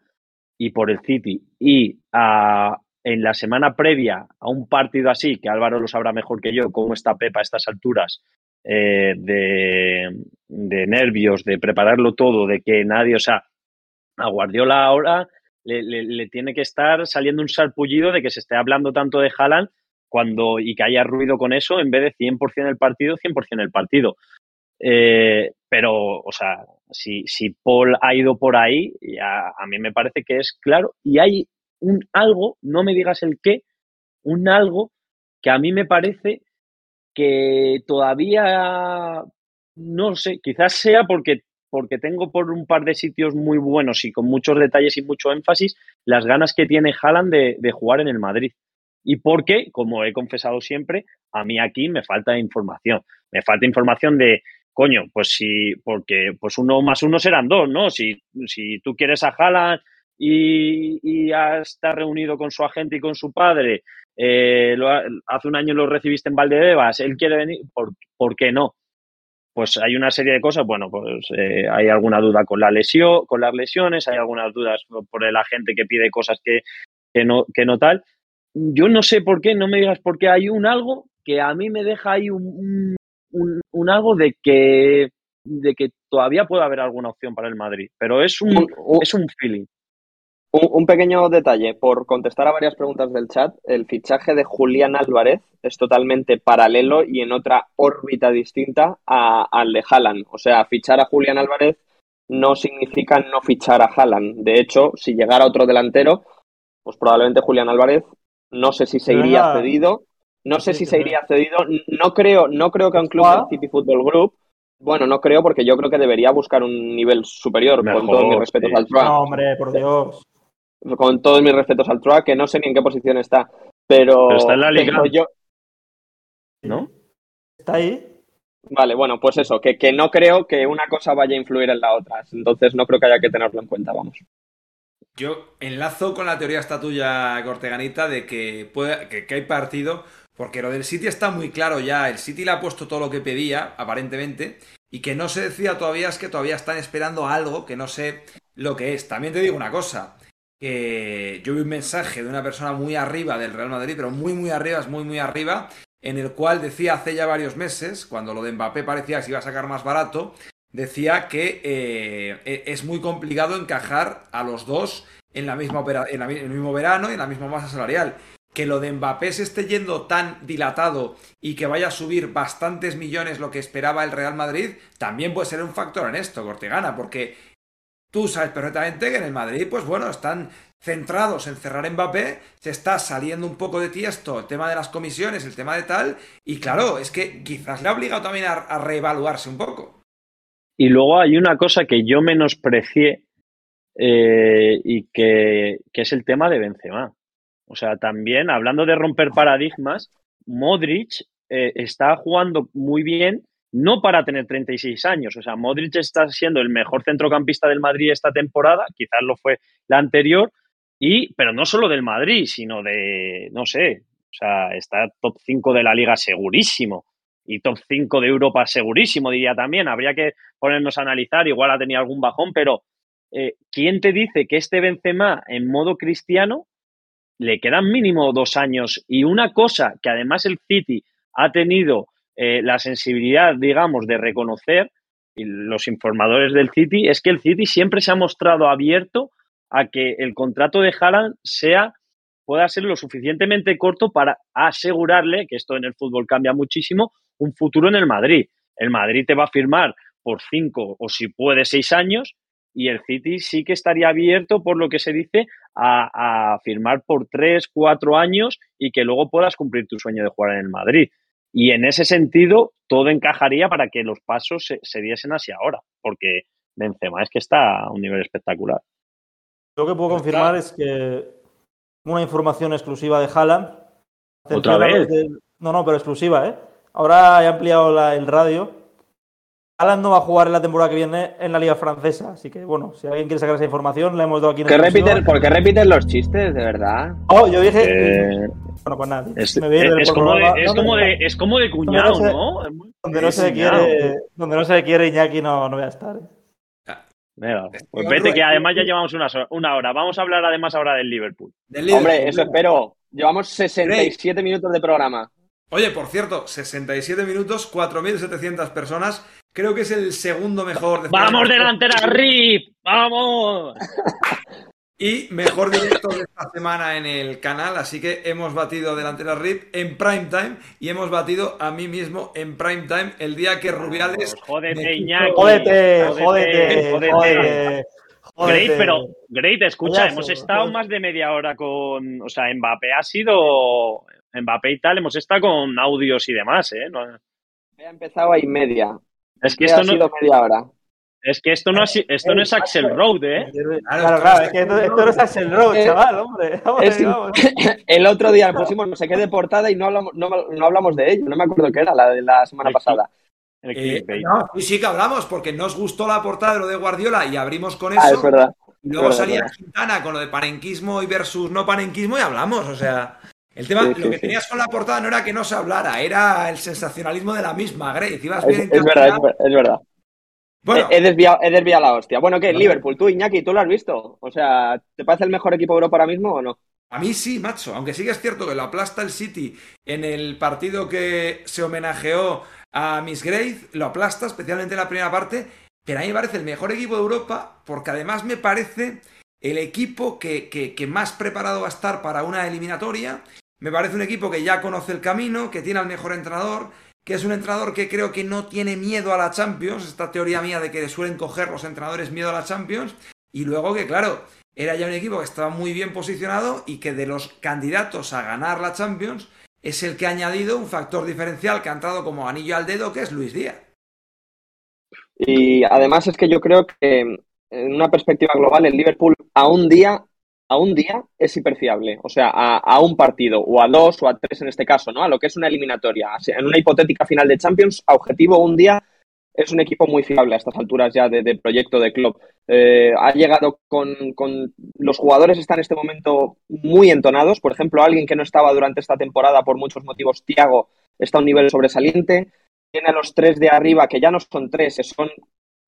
y por el City. Y en la semana previa a un partido así, que Álvaro lo sabrá mejor que yo, cómo está Pepa a estas alturas, eh, de, de nervios, de prepararlo todo, de que nadie, o sea, a Guardiola ahora le, tiene que estar saliendo un sarpullido de que se esté hablando tanto de Haaland cuando, y que haya ruido con eso en vez de 100% el partido, 100% el partido. Eh, pero, o sea, si, si Paul ha ido por ahí, ya, a mí me parece que es claro. Y hay un algo, no me digas el qué, un algo que a mí me parece que todavía, no sé, quizás sea porque porque tengo por un par de sitios muy buenos y con muchos detalles y mucho énfasis las ganas que tiene Haaland de, jugar en el Madrid. Y porque, como he confesado siempre, a mí aquí me falta información. Me falta información de, coño, pues si, porque pues uno más uno serán dos, ¿no? Si, si tú quieres a Haaland y, y está reunido con su agente y con su padre, eh, hace un año lo recibiste en Valdebebas, él quiere venir, ¿por, ¿por qué no? Pues hay una serie de cosas, bueno, pues eh, hay alguna duda con la lesión, con las lesiones, hay algunas dudas por la gente que pide cosas que, no, que no tal. Yo no sé por qué, no me digas por qué hay un algo que a mí me deja ahí un, un, algo de que, de que todavía puede haber alguna opción para el Madrid, pero es un, es un feeling. Un, pequeño detalle, por contestar a varias preguntas del chat, el fichaje de Julián Álvarez es totalmente paralelo y en otra órbita distinta al de Haaland. O sea, fichar a Julián Álvarez no significa no fichar a Haaland. De hecho, si llegara otro delantero, pues probablemente Julián Álvarez no sé si se iría cedido. No sé si se iría cedido. No creo, no creo que a un club del City Football Group bueno, no creo porque yo creo que debería buscar un nivel superior, con todos mis respetos al Trump. No, hombre, por Dios con todos mis respetos al Troa, que no sé ni en qué posición está, pero, está en la liga. Yo... ¿No? ¿Está ahí? Vale, bueno, pues eso, que, que no creo que una cosa vaya a influir en la otra, entonces no creo que haya que tenerlo en cuenta, vamos. Yo enlazo con la teoría esta tuya, Corteganita, de que, puede, que, hay partido, porque lo del City está muy claro ya. El City le ha puesto todo lo que pedía, aparentemente, y que no se decía todavía es que todavía están esperando algo que no sé lo que es. También te digo una cosa, que yo vi un mensaje de una persona muy arriba del Real Madrid, pero muy, muy arriba, es muy, muy arriba, en el cual decía hace ya varios meses, cuando lo de Mbappé parecía que se iba a sacar más barato, decía que eh, e, es muy complicado encajar a los dos en, la misma en, el mismo verano y en la misma masa salarial. Que lo de Mbappé se esté yendo tan dilatado y que vaya a subir bastantes millones lo que esperaba el Real Madrid, también puede ser un factor en esto, Cortegana, porque Tú sabes perfectamente que en el Madrid, pues bueno, están centrados en cerrar Mbappé, se está saliendo un poco de tiesto el tema de las comisiones, el tema de tal, y claro, es que quizás le ha obligado también a, reevaluarse un poco. Y luego hay una cosa que yo menosprecié eh, y que, es el tema de Benzema. O sea, también hablando de romper paradigmas, Modric eh, está jugando muy bien no para tener 36 años. O sea, Modric está siendo el mejor centrocampista del Madrid esta temporada, quizás lo fue la anterior, Y, pero no solo del Madrid, sino de, no sé, o sea, está top 5 de la liga segurísimo y top 5 de Europa segurísimo, diría también. Habría que ponernos a analizar, igual ha tenido algún bajón, pero eh, ¿quién te dice que este Benzema en modo cristiano le quedan mínimo dos años? Y una cosa que además el City ha tenido eh, la sensibilidad, digamos, de reconocer, y los informadores del City, es que el City siempre se ha mostrado abierto a que el contrato de Haaland sea pueda ser lo suficientemente corto para asegurarle, que esto en el fútbol cambia muchísimo, un futuro en el Madrid. El Madrid te va a firmar por cinco o si puede seis años y el City sí que estaría abierto, por lo que se dice, a, firmar por tres, cuatro años y que luego puedas cumplir tu sueño de jugar en el Madrid. Y en ese sentido, todo encajaría para que los pasos se, se diesen hacia ahora, porque Benzema es que está a un nivel espectacular. Lo que puedo confirmar es que una información exclusiva de Haaland. ¿Otra vez? No, no, pero exclusiva, ¿eh? Ahora he ampliado el radio. Haaland no va a jugar en la temporada que viene en la Liga Francesa. Así que, bueno, si alguien quiere sacar esa información, la hemos dado aquí en ¿Qué repiten, ¿Por qué repiten los chistes, de verdad? Oh, yo dije... Eh, bueno, pues nada. Es, como, de, es, como, de, cuñado, ¿no? Donde no, se, le quiere, donde no se le quiere Iñaki no, no voy a estar. ¿eh? pues vete que además ya llevamos una, una, hora. Vamos a hablar además ahora del Liverpool. Hombre, eso espero. Llevamos 67 minutos de programa. Oye, por cierto, 67 minutos, 4.700 personas. Creo que es el segundo mejor. De ¡Vamos delantera, RIP! ¡Vamos! y mejor directo de esta semana en el canal, así que hemos batido delante la RIP en prime time y hemos batido a mí mismo en prime time el día que Rubiales. Jódete, Iñaki. Jódete, jódete, jódete. Great, pero Great, escucha, hemos estado más de media hora con, o sea, Mbappé ha sido Mbappé y tal, hemos estado con audios y demás, ¿eh? No... He empezado a y media. Es que esto ha sido media hora. Es que esto no, es, esto no es Axel Road, ¿eh? Claro, claro, es que esto, no es Axel Road, eh, chaval, hombre. El otro día pusimos no sé qué de portada y no hablamos, no, no hablamos de ello. No me acuerdo qué era, la de la semana pasada. Eh, no, sí, sí que hablamos, porque nos gustó la portada de lo de Guardiola y abrimos con ah, eso. es verdad. Y luego salía Quintana con lo de panenquismo y versus no panenquismo y hablamos, o sea. El tema, lo que tenías con la portada no era que no se hablara, era el sensacionalismo de la misma, Grace. Ibas bien es, verdad, es verdad. Bueno, he, desviado, he desviado la hostia. Bueno, ¿qué? Liverpool, tú, Iñaki, ¿tú lo has visto? O sea, ¿te parece el mejor equipo de Europa ahora mismo o no? A mí sí, macho. Aunque sí que es cierto que lo aplasta el City en el partido que se homenajeó a Miss Grace, lo aplasta, especialmente en la primera parte. Pero a mí me parece el mejor equipo de Europa porque además me parece el equipo que, que, que más preparado va a estar para una eliminatoria. Me parece un equipo que ya conoce el camino, que tiene al mejor entrenador, que es un entrenador que creo que no tiene miedo a la Champions, esta teoría mía de que suelen coger los entrenadores miedo a la Champions, y luego que, claro, era ya un equipo que estaba muy bien posicionado y que de los candidatos a ganar la Champions es el que ha añadido un factor diferencial que ha entrado como anillo al dedo, que es Luis Díaz. Y además es que yo creo que en una perspectiva global el Liverpool a un día a un día es hiperfiable, o sea, a, un partido, o a dos, o a tres en este caso, ¿no? A lo que es una eliminatoria. En una hipotética final de Champions, a objetivo un día es un equipo muy fiable a estas alturas ya de, proyecto de club. Eh, ha llegado con, con, Los jugadores están en este momento muy entonados. Por ejemplo, alguien que no estaba durante esta temporada por muchos motivos, Tiago, está a un nivel sobresaliente. Tiene a los tres de arriba, que ya no son tres, son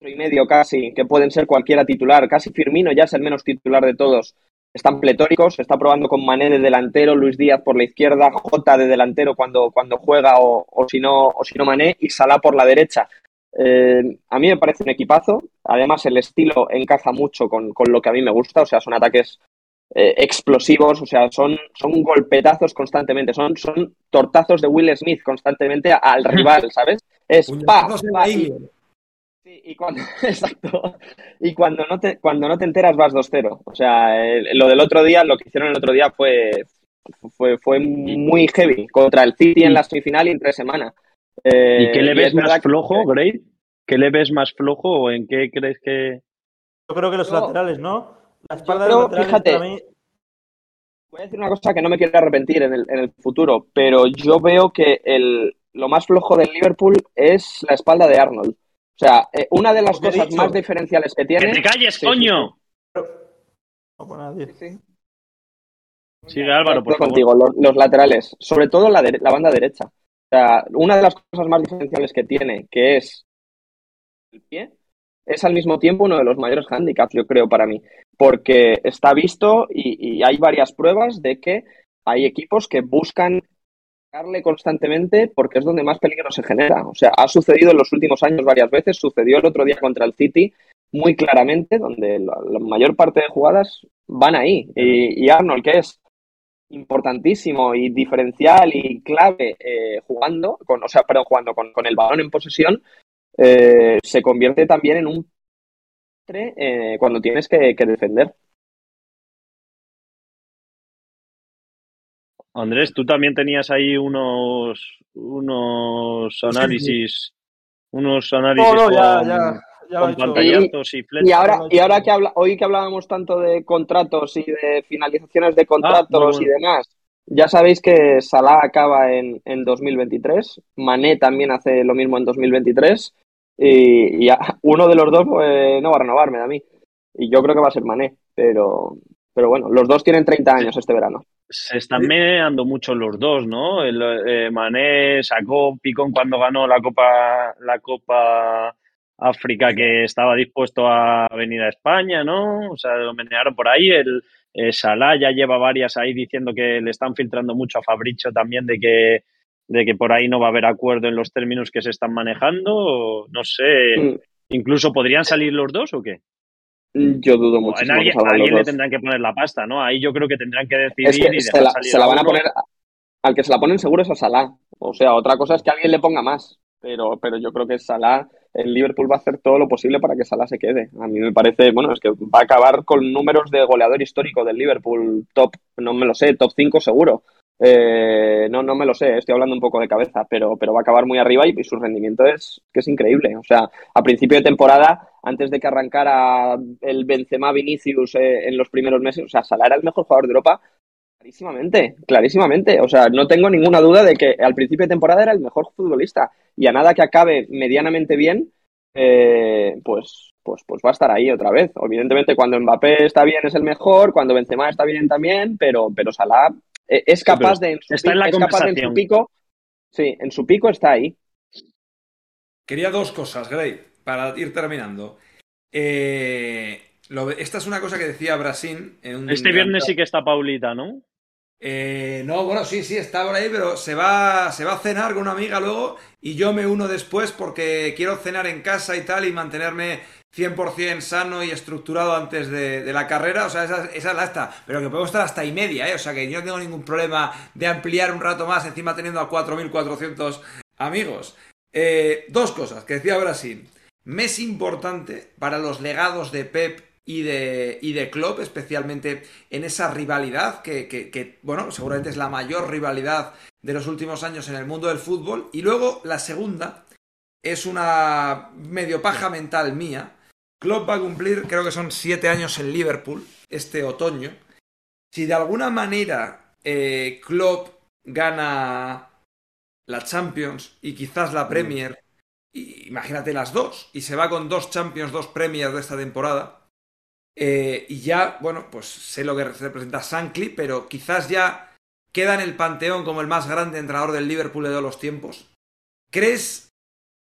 y medio casi, que pueden ser cualquiera titular. Casi Firmino ya es el menos titular de todos están pletóricos, está probando con Mané de delantero, Luis Díaz por la izquierda, Jota de delantero cuando, cuando juega o, o si no o si no Mané y Salah por la derecha. Eh, a mí me parece un equipazo, además el estilo encaja mucho con, lo que a mí me gusta, o sea, son ataques eh, explosivos, o sea, son, son golpetazos constantemente, son, son tortazos de Will Smith constantemente al rival, ¿sabes? Es pa, pa, Sí, y cuando, exacto. Y cuando no te, cuando no te enteras vas 2-0. O sea, lo del otro día, lo que hicieron el otro día fue, fue, fue muy heavy contra el City en la semifinal y en tres semanas. ¿Y qué le eh, ves más flojo, Gray? ¿Qué le ves más flojo o en qué crees que...? Yo creo que los laterales, ¿no? La espalda de laterales fíjate, mí... Voy a decir una cosa que no me quiero arrepentir en el, en el futuro, pero yo veo que el, lo más flojo del Liverpool es la espalda de Arnold. O sea, eh, una de las cosas más diferenciales que tiene. ¡Que te calles, coño! No por nadie. Sigue Álvaro, por favor. contigo, los, laterales, sobre todo la, la banda derecha. O sea, una de las cosas más diferenciales que tiene, que es el pie, es al mismo tiempo uno de los mayores handicaps, yo creo, para mí. Porque está visto y, y hay varias pruebas de que hay equipos que buscan constantemente porque es donde más peligro se genera. O sea, ha sucedido en los últimos años varias veces, sucedió el otro día contra el City muy claramente, donde la, mayor parte de jugadas van ahí. Y, Arnold, que es importantísimo y diferencial y clave eh, jugando, con, o sea, perdón, jugando con, el balón en posesión, eh, se convierte también en un eh, cuando tienes que defender. Andrés, tú también tenías ahí unos, unos análisis, unos análisis con, pantallazos y, flechas. Y ahora, y ahora que habla, hoy que hablábamos tanto de contratos y de finalizaciones de contratos y demás, ya sabéis que Salah acaba en, en 2023, Mané también hace lo mismo en 2023 y, y uno de los dos pues, no va a renovarme a mí. Y yo creo que va a ser Mané, pero, pero bueno, los dos tienen 30 años este verano se están meneando mucho los dos, ¿no? El, eh, Mané sacó picón cuando ganó la Copa, la Copa África que estaba dispuesto a venir a España, ¿no? O sea, lo menearon por ahí. El eh, Salah ya lleva varias ahí diciendo que le están filtrando mucho a Fabricio también de que de que por ahí no va a haber acuerdo en los términos que se están manejando. No sé, mm. incluso podrían salir los dos o qué? Yo dudo mucho. A alguien, le tendrán que poner la pasta, ¿no? Ahí yo creo que tendrán que decidir y se la, se la van a poner. Al que se la ponen seguro es a Salah. O sea, otra cosa es que alguien le ponga más. Pero, pero yo creo que Salah, el Liverpool va a hacer todo lo posible para que Salah se quede. A mí me parece, bueno, es que va a acabar con números de goleador histórico del Liverpool, top, no me lo sé, top 5 seguro. Eh, no, no me lo sé, estoy hablando un poco de cabeza, pero, pero va a acabar muy arriba y, su rendimiento es que es increíble. O sea, a principio de temporada, antes de que arrancara el Benzema Vinicius eh, en los primeros meses, o sea, Salah era el mejor jugador de Europa clarísimamente, clarísimamente. O sea, no tengo ninguna duda de que al principio de temporada era el mejor futbolista y a nada que acabe medianamente bien, eh, pues pues, pues va a estar ahí otra vez. Evidentemente, cuando Mbappé está bien es el mejor, cuando Benzema está bien también, pero, pero Salah es capaz de. En su, está en la su pico. Sí, en su pico está ahí. Quería dos cosas, Gray, para ir terminando. Eh, esta es una cosa que decía Brasil. En este viernes sí que está Paulita, ¿no? Eh, no, bueno, sí, sí, está por ahí, pero se va, se va a cenar con una amiga luego y yo me uno después porque quiero cenar en casa y tal y mantenerme 100% sano y estructurado antes de, la carrera, o sea, esa, es la esta, pero que puedo estar hasta y media, ¿eh? o sea que yo no tengo ningún problema de ampliar un rato más, encima teniendo a 4.400 amigos. Eh, dos cosas que decía Brasil. Mes importante para los legados de Pep y de, y de Klopp, especialmente en esa rivalidad, que, bueno, seguramente es la mayor rivalidad de los últimos años en el mundo del fútbol. Y luego la segunda es una medio paja mental mía, Klopp va a cumplir, creo que son siete años en Liverpool este otoño. Si de alguna manera eh, Klopp gana la Champions y quizás la. Premier, imagínate las dos, y se va con dos Champions, dos Premiers de esta temporada, eh, y ya, bueno, pues sé lo que representa Sankli, pero quizás ya queda en el panteón como el más grande entrenador del Liverpool de todos los tiempos. ¿Crees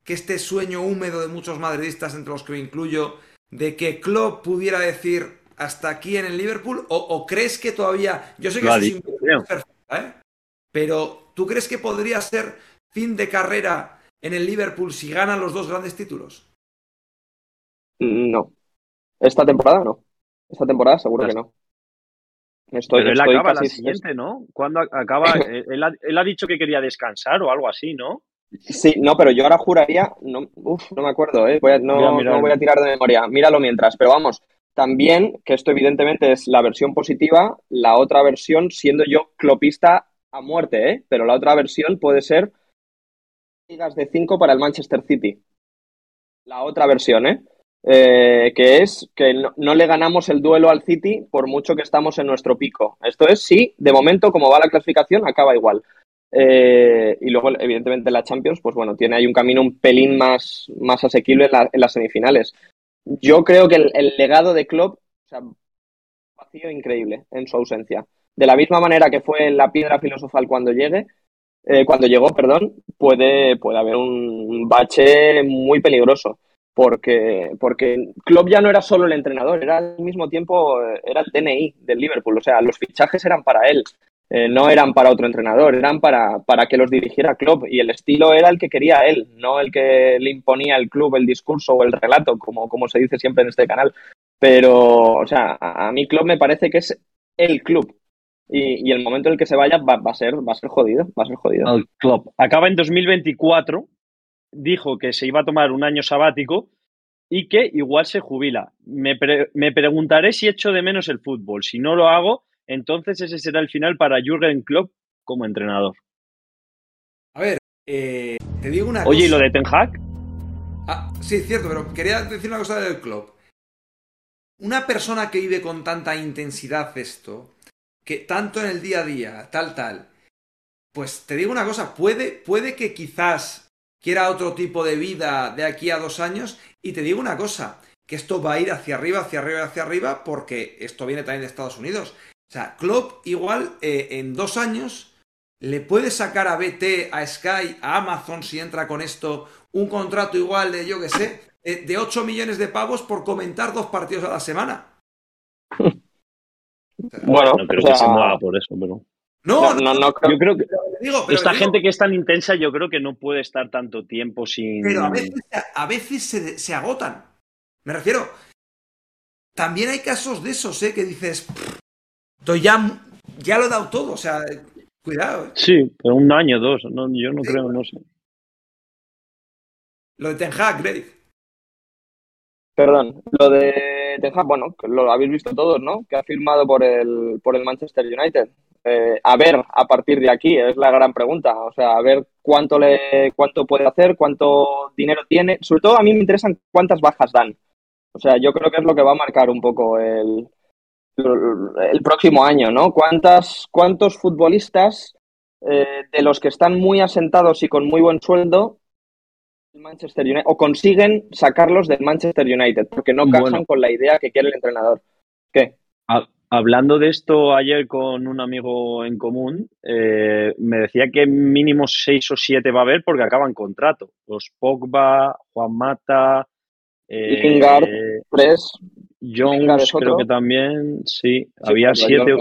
que este sueño húmedo de muchos madridistas, entre los que me incluyo, de que Klopp pudiera decir hasta aquí en el Liverpool? ¿O, crees que todavía.? Yo sé que eso es perfecta, ¿eh? Pero ¿tú crees que podría ser fin de carrera en el Liverpool si ganan los dos grandes títulos? No. Esta temporada no. Esta temporada seguro que no. Estoy, Pero él acaba la siguiente, ¿no? Cuando acaba, él, ha, dicho que quería descansar o algo así, ¿no? Sí, no, pero yo ahora juraría, no, uf, no me acuerdo, ¿eh? no, voy a tirar de memoria, míralo mientras, pero vamos, también, que esto evidentemente es la versión positiva, la otra versión siendo yo clopista a muerte, ¿eh? pero la otra versión puede ser ligas de 5 para el Manchester City. La otra versión, ¿eh? eh que es que no, no, le ganamos el duelo al City por mucho que estamos en nuestro pico. Esto es, sí, de momento, como va la clasificación, acaba igual. Eh, y luego, evidentemente, la Champions, pues bueno, tiene ahí un camino un pelín más, más asequible en, las semifinales. Yo creo que el, legado de Klopp, o sea, vacío increíble en su ausencia. de la misma manera que fue la piedra filosofal cuando llegue, eh, cuando llegó, perdón, puede, puede haber un bache muy peligroso. Porque, porque Klopp ya no era solo el entrenador, era al mismo tiempo era el DNI del Liverpool. O sea, los fichajes eran para él, eh, no eran para otro entrenador, eran para, para que los dirigiera Klopp. Y el estilo era el que quería él, no el que le imponía el club, el discurso o el relato, como, como se dice siempre en este canal. Pero, o sea, a, mí Klopp me parece que es el club. Y, el momento en el que se vaya va, a ser, va a ser jodido, va a ser jodido. El club. Acaba en 2024, dijo que se iba a tomar un año sabático y que igual se jubila. Me, me preguntaré si echo de menos el fútbol. Si no lo hago, entonces ese será el final para Jürgen Klopp como entrenador. A ver, eh, te digo una cosa. Oye, ¿y lo de Ten Hag? Ah, sí, cierto, pero quería decir una cosa del Klopp. Una persona que vive con tanta intensidad esto, que tanto en el día a día, tal, tal, pues te digo una cosa, puede, puede que quizás quiera otro tipo de vida de aquí a dos años, y te digo una cosa, que esto va a ir hacia arriba, hacia arriba, hacia arriba, porque esto viene también de Estados Unidos. O sea, Klopp igual eh, en dos años le puede sacar a BT, a Sky, a Amazon, si entra con esto, un contrato igual de, yo qué sé, eh, de 8 millones de pavos por comentar dos partidos a la semana. bueno, no creo que se mueva por eso, pero... No, no, no, yo creo que esta gente que es tan intensa, yo creo que no puede estar tanto tiempo sin. Pero a veces, a veces se, se agotan. Me refiero. También hay casos de esos, ¿eh? Que dices. Estoy ya, ya lo he dado todo, o sea, cuidado. ¿eh? Sí, pero un año, dos, no, yo no creo, no sé. Lo de Ten Hag, Grave. Perdón, lo de Ten Hag, bueno, lo habéis visto todos, ¿no? Que ha firmado por el, por el Manchester United. Eh, a ver a partir de aquí, es la gran pregunta. O sea, a ver cuánto, le, cuánto puede hacer, cuánto dinero tiene. Sobre todo a mí me interesan cuántas bajas dan. O sea, yo creo que es lo que va a marcar un poco el, el próximo año, ¿no? ¿Cuántas, ¿Cuántos futbolistas eh, de los que están muy asentados y con muy buen sueldo Manchester United o consiguen sacarlos del Manchester United porque no casan con la idea que quiere el entrenador? ¿Qué? Hablando de esto ayer con un amigo en común, eh, me decía que mínimo seis o siete va a haber porque acaban contrato. Los Pogba, Juan Mata, eh, Lingard, tres. Jones creo que también, sí. había siete.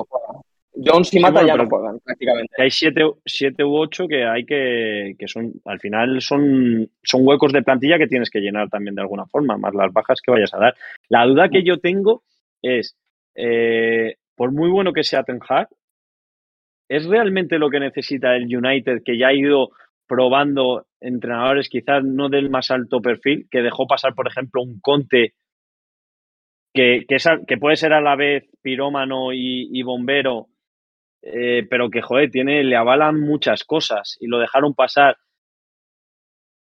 Jones y Mata ya no juegan prácticamente. Hay siete, siete u ocho que hay que, que son, al final son, son huecos de plantilla que tienes que llenar también de alguna forma, más las bajas que vayas a dar. La duda que yo tengo es, eh, por muy bueno que sea Ten Hag, ¿es realmente lo que necesita el United que ya ha ido probando entrenadores quizás no del más alto perfil, que dejó pasar, por ejemplo, un Conte que, que, puede ser a la vez pirómano y, bombero, eh, pero que, joder, tiene, le avalan muchas cosas y lo dejaron pasar.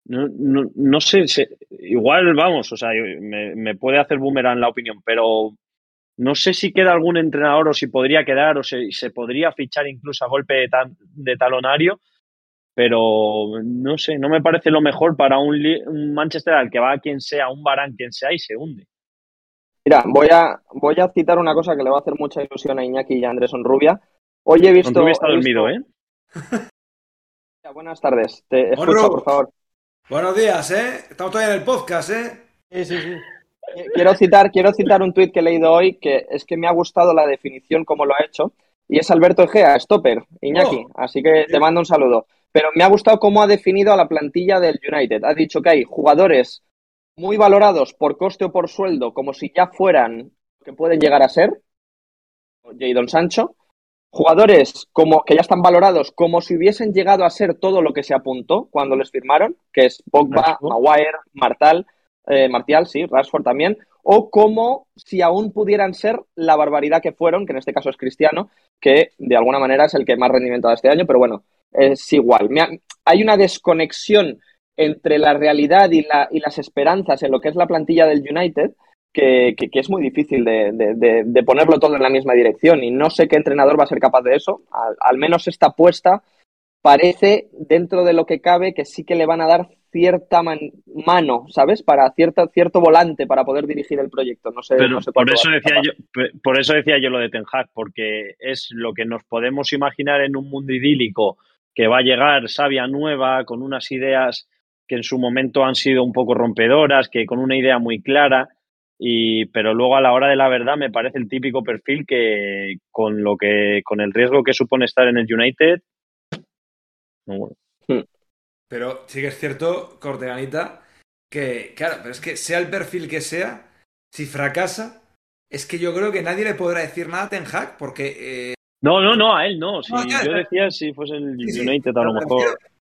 No, no, sé, igual vamos, o sea, me, puede hacer boomerang la opinión, pero no sé si queda algún entrenador o si podría quedar o si se podría fichar incluso a golpe de, de talonario, pero no sé, no me parece lo mejor para un, Manchester al que va quien sea, un Barán quien sea y se hunde. Mira, voy a, voy a citar una cosa que le va a hacer mucha ilusión a Iñaki y a Andrés Rubia. Hoy he visto... Rubia está dormido, ¿eh? Buenas tardes, te escucho, por favor. Buenos días, ¿eh? Estamos todavía en el podcast, ¿eh? Sí, sí, sí. Quiero citar, quiero citar un tuit que he leído hoy que es que me ha gustado la definición como lo ha hecho y es Alberto Egea, stopper, Iñaki, oh. así que te mando un saludo. Pero me ha gustado cómo ha definido a la plantilla del United. Ha dicho que hay jugadores muy valorados por coste o por sueldo, como si ya fueran que pueden llegar a ser, Jadon Sancho, jugadores como que ya están valorados como si hubiesen llegado a ser todo lo que se apuntó cuando les firmaron, que es Pogba, Maguire, Martal, eh, Martial, sí, Rashford también, o como si aún pudieran ser la barbaridad que fueron, que en este caso es Cristiano, que de alguna manera es el que más rendimiento da este año, pero bueno, es igual. hay una desconexión entre la realidad y, la, y, las esperanzas en lo que es la plantilla del United que, que, es muy difícil de, de, ponerlo todo en la misma dirección y no sé qué entrenador va a ser capaz de eso. Al, al menos esta apuesta parece, dentro de lo que cabe, que sí que le van a dar cierta mano, ¿sabes? Para cierta, cierto volante para poder dirigir el proyecto. No sé, Pero no sé por eso decía yo, por eso decía yo lo de Ten Hag, porque es lo que nos podemos imaginar en un mundo idílico que va a llegar sabia nueva con unas ideas que en su momento han sido un poco rompedoras, que con una idea muy clara, y pero luego a la hora de la verdad me parece el típico perfil que con lo que con el riesgo que supone estar en el United no, bueno. Pero sí que es cierto, Corteganita, que, claro, pero es que sea el perfil que sea, si fracasa, es que yo creo que nadie le podrá decir nada a Ten Hag, porque... eh, no, no, no, a él no. Si No, yo decía si fuese el sí, sí, United a lo me mejor. refiero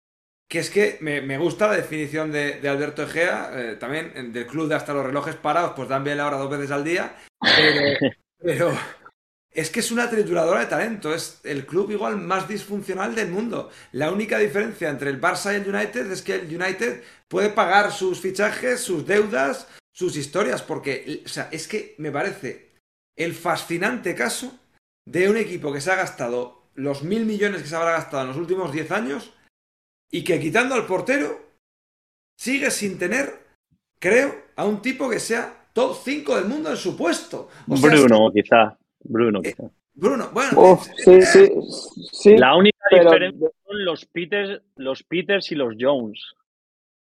Que es que me, me gusta la definición de, de Alberto Egea, eh, también del club de hasta los relojes parados, pues dan bien la hora dos veces al día, pero, pero es que es una trituradora de talento, es el club igual más disfuncional del mundo. La única diferencia entre el Barça y el United es que el United puede pagar sus fichajes, sus deudas, sus historias, porque, o sea, es que me parece el fascinante caso de un equipo que se ha gastado los mil millones que se habrá gastado en los últimos 10 años y que quitando al portero sigue sin tener, creo, a un tipo que sea top 5 del mundo en su puesto. O sea, Bruno, quizá. Bruno, Eh, quizá. Bruno, bueno, eh, sí, sí, sí. La única pero- diferencia son los Peters, los Peters y los Jones.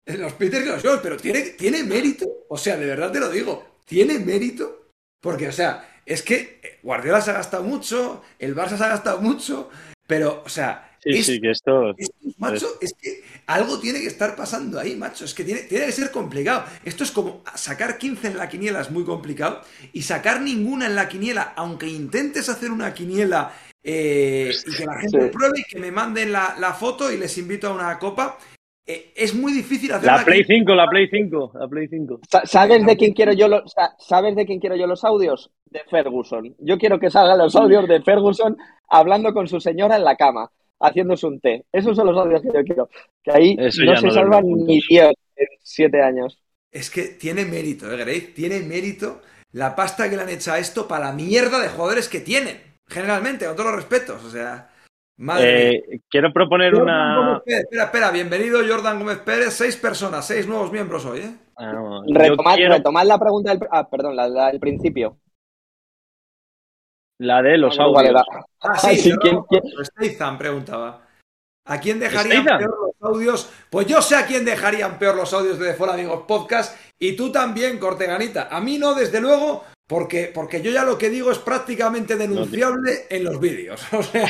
eh, los Peters y los Jones, pero tiene, tiene mérito, o sea, de verdad te lo digo, tiene mérito, porque, o sea, es que eh, Guardiola se ha gastado mucho, el Barça se ha gastado mucho, pero, o sea, Sí, es- sí, que esto. Estos, macho, es que algo tiene que estar pasando ahí, macho. Es que tiene, tiene que ser complicado. Esto es como sacar 15 en la quiniela es muy complicado y sacar ninguna en la quiniela, aunque intentes hacer una quiniela eh, y que la gente Sí. pruebe y que me manden la, la foto y les invito a una copa, eh, es muy difícil hacer La Play quiniela. 5, la Play 5, la Play 5. Sa- ¿Sabes de quién quiero yo los, sa- ¿Sabes de quién quiero yo los audios? De Ferguson. Yo quiero que salgan los audios de Ferguson hablando con su señora en la cama, haciéndose un té. Esos son los audios que yo quiero. Que ahí Eso no se no salva los veo ni Dios en siete años. Es que tiene mérito, ¿eh, Grace? Tiene mérito la pasta que le han hecho a esto para la mierda de jugadores que tienen. Generalmente, con todos los respetos. O sea, madre. Eh, quiero proponer Jordan una. Gómez Pérez, espera, espera, bienvenido Jordan Gómez Pérez, seis personas, seis nuevos miembros hoy, ¿eh? Ah, no, Retomad, quiero retomad la pregunta del... Ah, perdón, la, la del principio. La de los Ah, bueno, vale, audios. va. Ah, Ah, sí, sí, cerrado. ¿quién- quién? Statham preguntaba. ¿A quién dejarían ¿Statham? peor los audios? Pues yo sé a quién dejarían peor los audios de The Full Amigos Podcast y tú también, Corteganita. A mí no, desde luego, porque, porque yo ya lo que digo es prácticamente denunciable en los vídeos. O sea,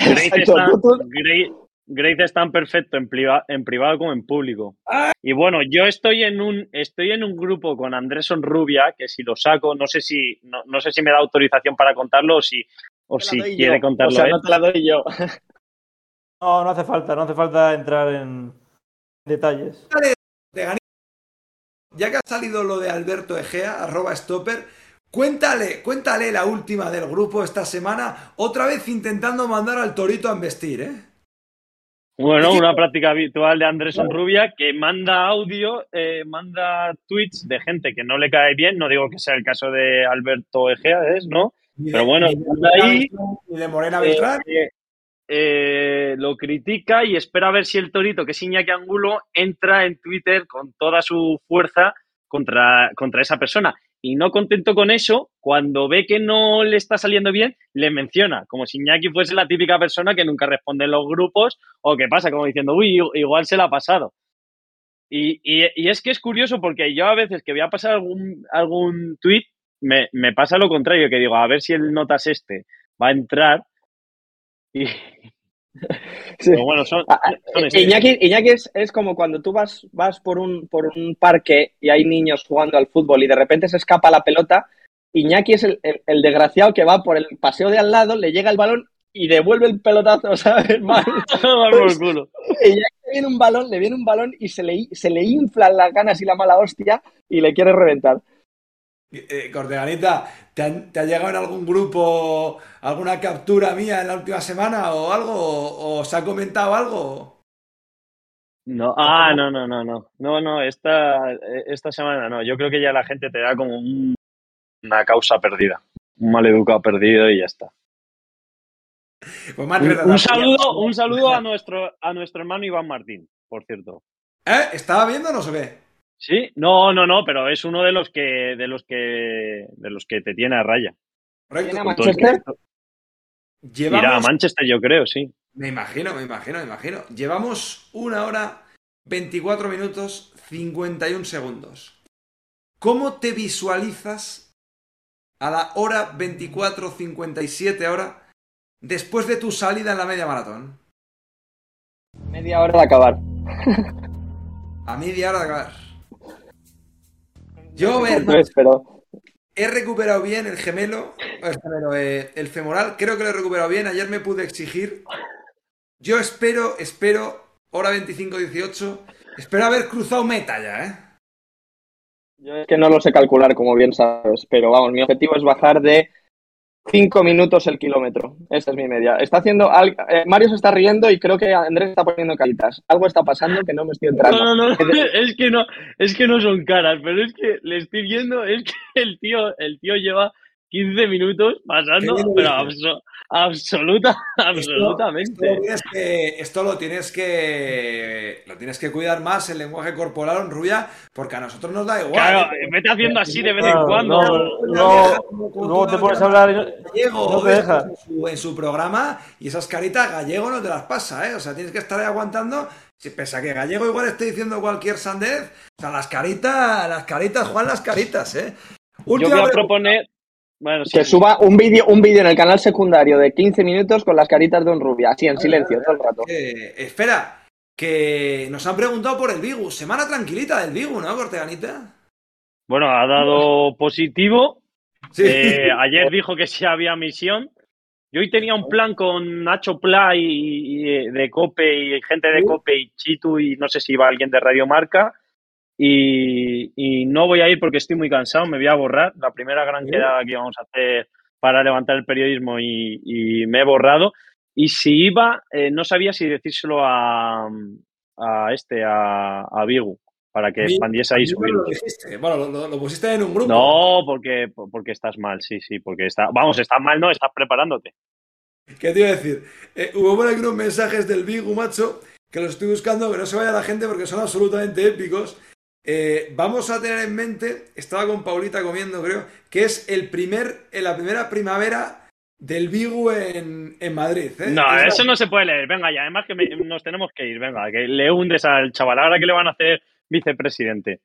Grace- es tan perfecto en, priva- en privado como en público. Ah. Y bueno, yo estoy en un estoy en un grupo con Andrés Rubia, que si lo saco, no sé si no, no sé si me da autorización para contarlo o si o si quiere yo. contarlo O sea, él. no te la doy yo. No, no hace falta, no hace falta entrar en detalles. Ya que ha salido lo de Alberto Egea, arroba stopper, cuéntale, cuéntale la última del grupo esta semana, otra vez intentando mandar al torito a embestir, ¿eh? Bueno, una práctica habitual de Andrés Rubia que manda audio, eh, manda tweets de gente que no le cae bien. No digo que sea el caso de Alberto Egea, ¿es? ¿No? Pero bueno, de ahí, ni de Morena Eh, Beltrán. eh, eh, lo critica y espera a ver si el Torito, que es Iñaki Angulo, entra en Twitter con toda su fuerza contra, contra esa persona. Y no contento con eso, cuando ve que no le está saliendo bien, le menciona, como si Iñaki fuese la típica persona que nunca responde en los grupos o que pasa, como diciendo, uy, igual se la ha pasado. Y, y- es que es curioso porque yo a veces que voy a pasar algún, algún tweet, me, me pasa lo contrario, que digo, a ver si el notas este va a entrar. Y, Sí. pero bueno, son, Ah, ah, son estilos. Iñaki, Iñaki es, es como cuando tú vas, vas por, un, por un parque y hay niños jugando al fútbol y de repente se escapa la pelota. Iñaki es el, el- el desgraciado que va por el paseo de al lado, le llega el balón y devuelve el pelotazo, ¿sabes? Mal. Iñaki le viene un balón, le viene un balón y se le, se le inflan las ganas y la mala hostia y le quiere reventar. Eh, Corteganita, ¿te, han- te ha llegado en algún grupo alguna captura mía en la última semana o algo? ¿O, o se ha comentado algo? No, ah, no, no, no, no. No, no, esta, esta semana no. Yo creo que ya la gente te da como un- una causa perdida. Un maleducado perdido y ya está. Pues más Un, saludo, un saludo a nuestro, a nuestro hermano Iván Martín, por cierto. ¿Eh? ¿Estaba viendo o no se ve? Sí, no, no, no, pero es uno de los que, de los que, de los que te tiene a raya. Correcto. ¿Viene a Manchester? Llevamos... Irá a Manchester, yo creo, sí. Me imagino, me imagino, me imagino. Llevamos una hora, 24 minutos, 51 segundos. ¿Cómo te visualizas a la hora 24.57 ahora después de tu salida en la media maratón? Media hora de acabar. A media hora de acabar. Yo, ver, Entonces, pero he recuperado bien el gemelo, el, gemelo, eh, el femoral, creo que lo he recuperado bien. Ayer me pude exigir. Yo espero, espero, hora 25.18, espero haber cruzado meta ya, ¿eh? yo es que no lo sé calcular, como bien sabes. Pero vamos, mi objetivo es bajar de 5 minutos el kilómetro. Esa es mi media. Está haciendo. al- eh, Mario se está riendo y creo que Andrés está poniendo caritas. Algo está pasando que no me estoy entrando. No, no, no, es que no, es que no son caras, pero es que le estoy viendo, es que el tío, el tío lleva 15 minutos pasando, pero abso- absoluta, Esto- absolutamente. Esto, lo, tienes que, esto lo tienes que lo tienes que cuidar más el lenguaje corporal, Rubia, porque a nosotros nos da igual. Claro, ¿eh? vete haciendo así de vez en cuando. no, te pones a hablar gallego no te ves, deja. En su, en su programa y esas caritas gallego no te las pasa, ¿eh? O sea, tienes que estar ahí aguantando. Si pese a que gallego igual esté diciendo cualquier sandez, o sea, las caritas, las caritas, Juan, las caritas, ¿eh? Yo voy Última a pregunta. proponer, bueno, sí, Que suba un vídeo un vídeo en el canal secundario de 15 minutos con las caritas de un rubia, así en silencio todo el rato. Eh, espera, que nos han preguntado por el Bigu. Semana tranquilita del Bigu, ¿no, Corteganita? bueno, ha dado positivo. Sí. Eh, ayer dijo que sí había misión. Yo hoy tenía un plan con Nacho Pla y, y, de Cope y gente de. Cope y Chitu y no sé si iba alguien de Radio Marca. Y, y no voy a ir porque estoy muy cansado, me voy a borrar. La primera gran quedada que íbamos a hacer para levantar el periodismo y, y me he borrado. Y si iba, eh, no sabía si decírselo a, a este, a, a Vigu, para que expandiese ahí su no lo virus. dijiste. Bueno, lo, lo- lo pusiste en un grupo. No, porque, porque estás mal, sí, sí, porque está, vamos, estás mal, no, estás preparándote. ¿Qué te iba a decir? Eh, hubo por aquí unos mensajes del Bigu, macho, que los estoy buscando, que no se vaya la gente porque son absolutamente épicos. Eh, vamos a tener en mente, estaba con Paulita comiendo, creo, que es el primer, en la primera primavera del Bigu en, en Madrid. ¿eh? No, Es eso no se puede leer. Venga, ya, además que me- nos tenemos que ir. Venga, que le hundes al chaval. Ahora que le van a hacer vicepresidente.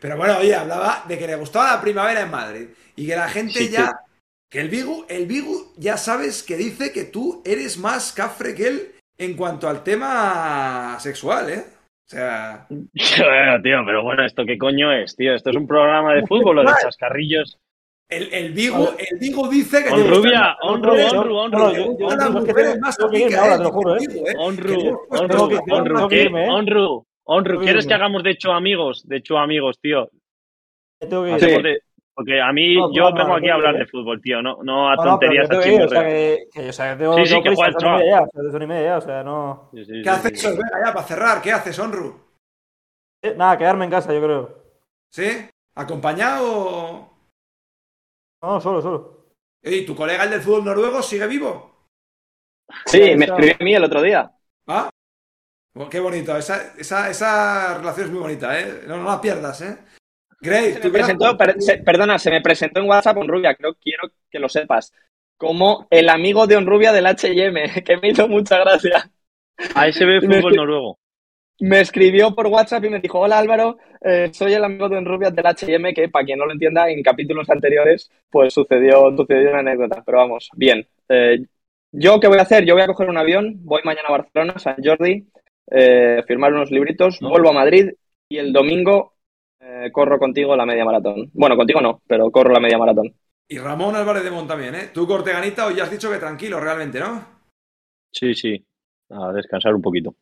Pero bueno, oye, hablaba de que le gustaba la primavera en Madrid y que la gente Sí, ya. Que el Bigu, el Bigu ya sabes que dice que tú eres más cafre que él en cuanto al tema sexual, ¿eh? O sea. Bueno, tío, pero bueno, ¿esto qué coño es, tío? ¿Esto es un programa de fútbol o de chascarrillos? El, el Bigu, el Bigu dice que honru, que ¿qué? irme, ¿eh? Honru, honru, Tengo que ¿quieres que hagamos de hecho amigos? De hecho amigos, tío. Tengo que ir. Porque a mí, No, yo no, no, vengo no, aquí a no, hablar de fútbol, tío, no, no a No, no, pero tonterías a que o sea, que, que, o sea, que tengo, Sí, sí, que prisa, juega el son y media chaval. ya, o sea, son y media ya, o sea, no... Sí, sí, ¿Qué sí, haces, sí. Venga, ya, para cerrar, ¿qué haces, Honru? Eh, Nada, quedarme en casa, yo creo. ¿Sí? ¿Acompañado o.? No, solo, solo. ¿Y tu colega, el del fútbol noruego, sigue vivo? Sí, me escribió a mí el otro día. ¿Ah? Qué bonito. Esa, esa, esa relación es muy bonita, ¿eh? No, no la pierdas, ¿eh? Grace, Se tú me presentó, per- se- perdona, se me presentó en WhatsApp Onrubia, creo, quiero que lo sepas, como el amigo de Onrubia del H&M, que me hizo mucha gracia. Ahí se ve fútbol noruego. Me escribió por WhatsApp y me dijo, hola Álvaro, eh, soy el amigo de Onrubia del H&M, que para quien no lo entienda, en capítulos anteriores, pues sucedió, sucedió una anécdota, pero vamos, bien. Eh, ¿Yo qué voy a hacer? Yo voy a coger un avión, voy mañana a Barcelona, San Jordi, eh, firmar unos libritos, No. vuelvo a Madrid y el domingo eh, corro contigo la media maratón. Bueno, contigo no, pero corro la media maratón. Y Ramón Álvarez de Mont también, ¿eh? Tú, Corteganita, hoy ya has dicho que tranquilo, realmente, ¿no? Sí, sí. A descansar un poquito.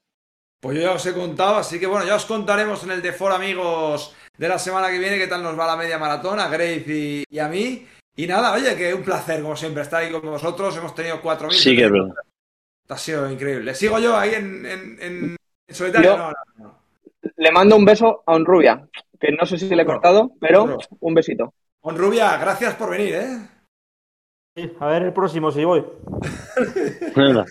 Pues yo ya os he contado, así que bueno, ya os contaremos en el de For Amigos de la semana que viene qué tal nos va la media maratón, a Grace y, y a mí. Y nada, oye, que un placer, como siempre, estar ahí con vosotros. Hemos tenido 4.000. Sí que es verdad. Ha sido increíble. ¿Sigo yo ahí en, en, en- solitario? Yo- No, no, no. Le mando un beso a Onrubia, que no sé si le he cortado, pero un besito. Onrubia, gracias por venir, ¿eh? Sí, a ver el próximo si voy.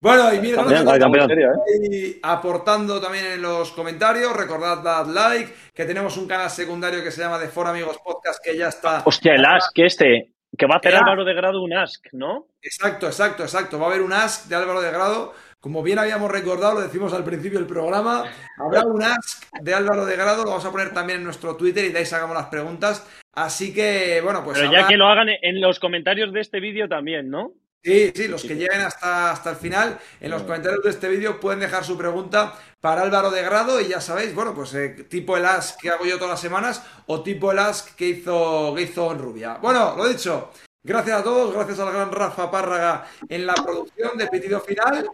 Bueno, y mira, Campeón, gracias a campeón. ahí aportando también en los comentarios. Recordad, dad like, que tenemos un canal secundario que se llama The For Amigos Podcast, que ya está. Hostia, el Ask este, que va a hacer. Álvaro de Grado un Ask, ¿no? Exacto, exacto, exacto. Va a haber un ask de Álvaro de Grado. Como bien habíamos recordado, lo decimos al principio del programa, habrá un ask de Álvaro de Grado, lo vamos a poner también en nuestro Twitter y de ahí sacamos las preguntas. Así que, bueno, pues Pero habrá- ya que lo hagan en los comentarios de este vídeo también, ¿no? Sí, sí, los que lleguen hasta, hasta el final, en los comentarios de este vídeo pueden dejar su pregunta para Álvaro de Grado y ya sabéis, bueno, pues eh, tipo el ask que hago yo todas las semanas o tipo el ask que hizo, que hizo en Rubia. Bueno, lo dicho, gracias a todos, gracias al gran Rafa Párraga en la producción de Pitido Final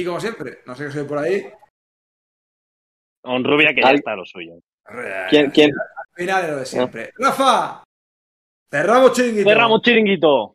y como siempre, no sé qué soy por ahí. Rubia que ya Al- está lo suyo. ¿Quién, quién? Final es lo de siempre. Rafa, cerramos chiringuito. Cerramos chiringuito.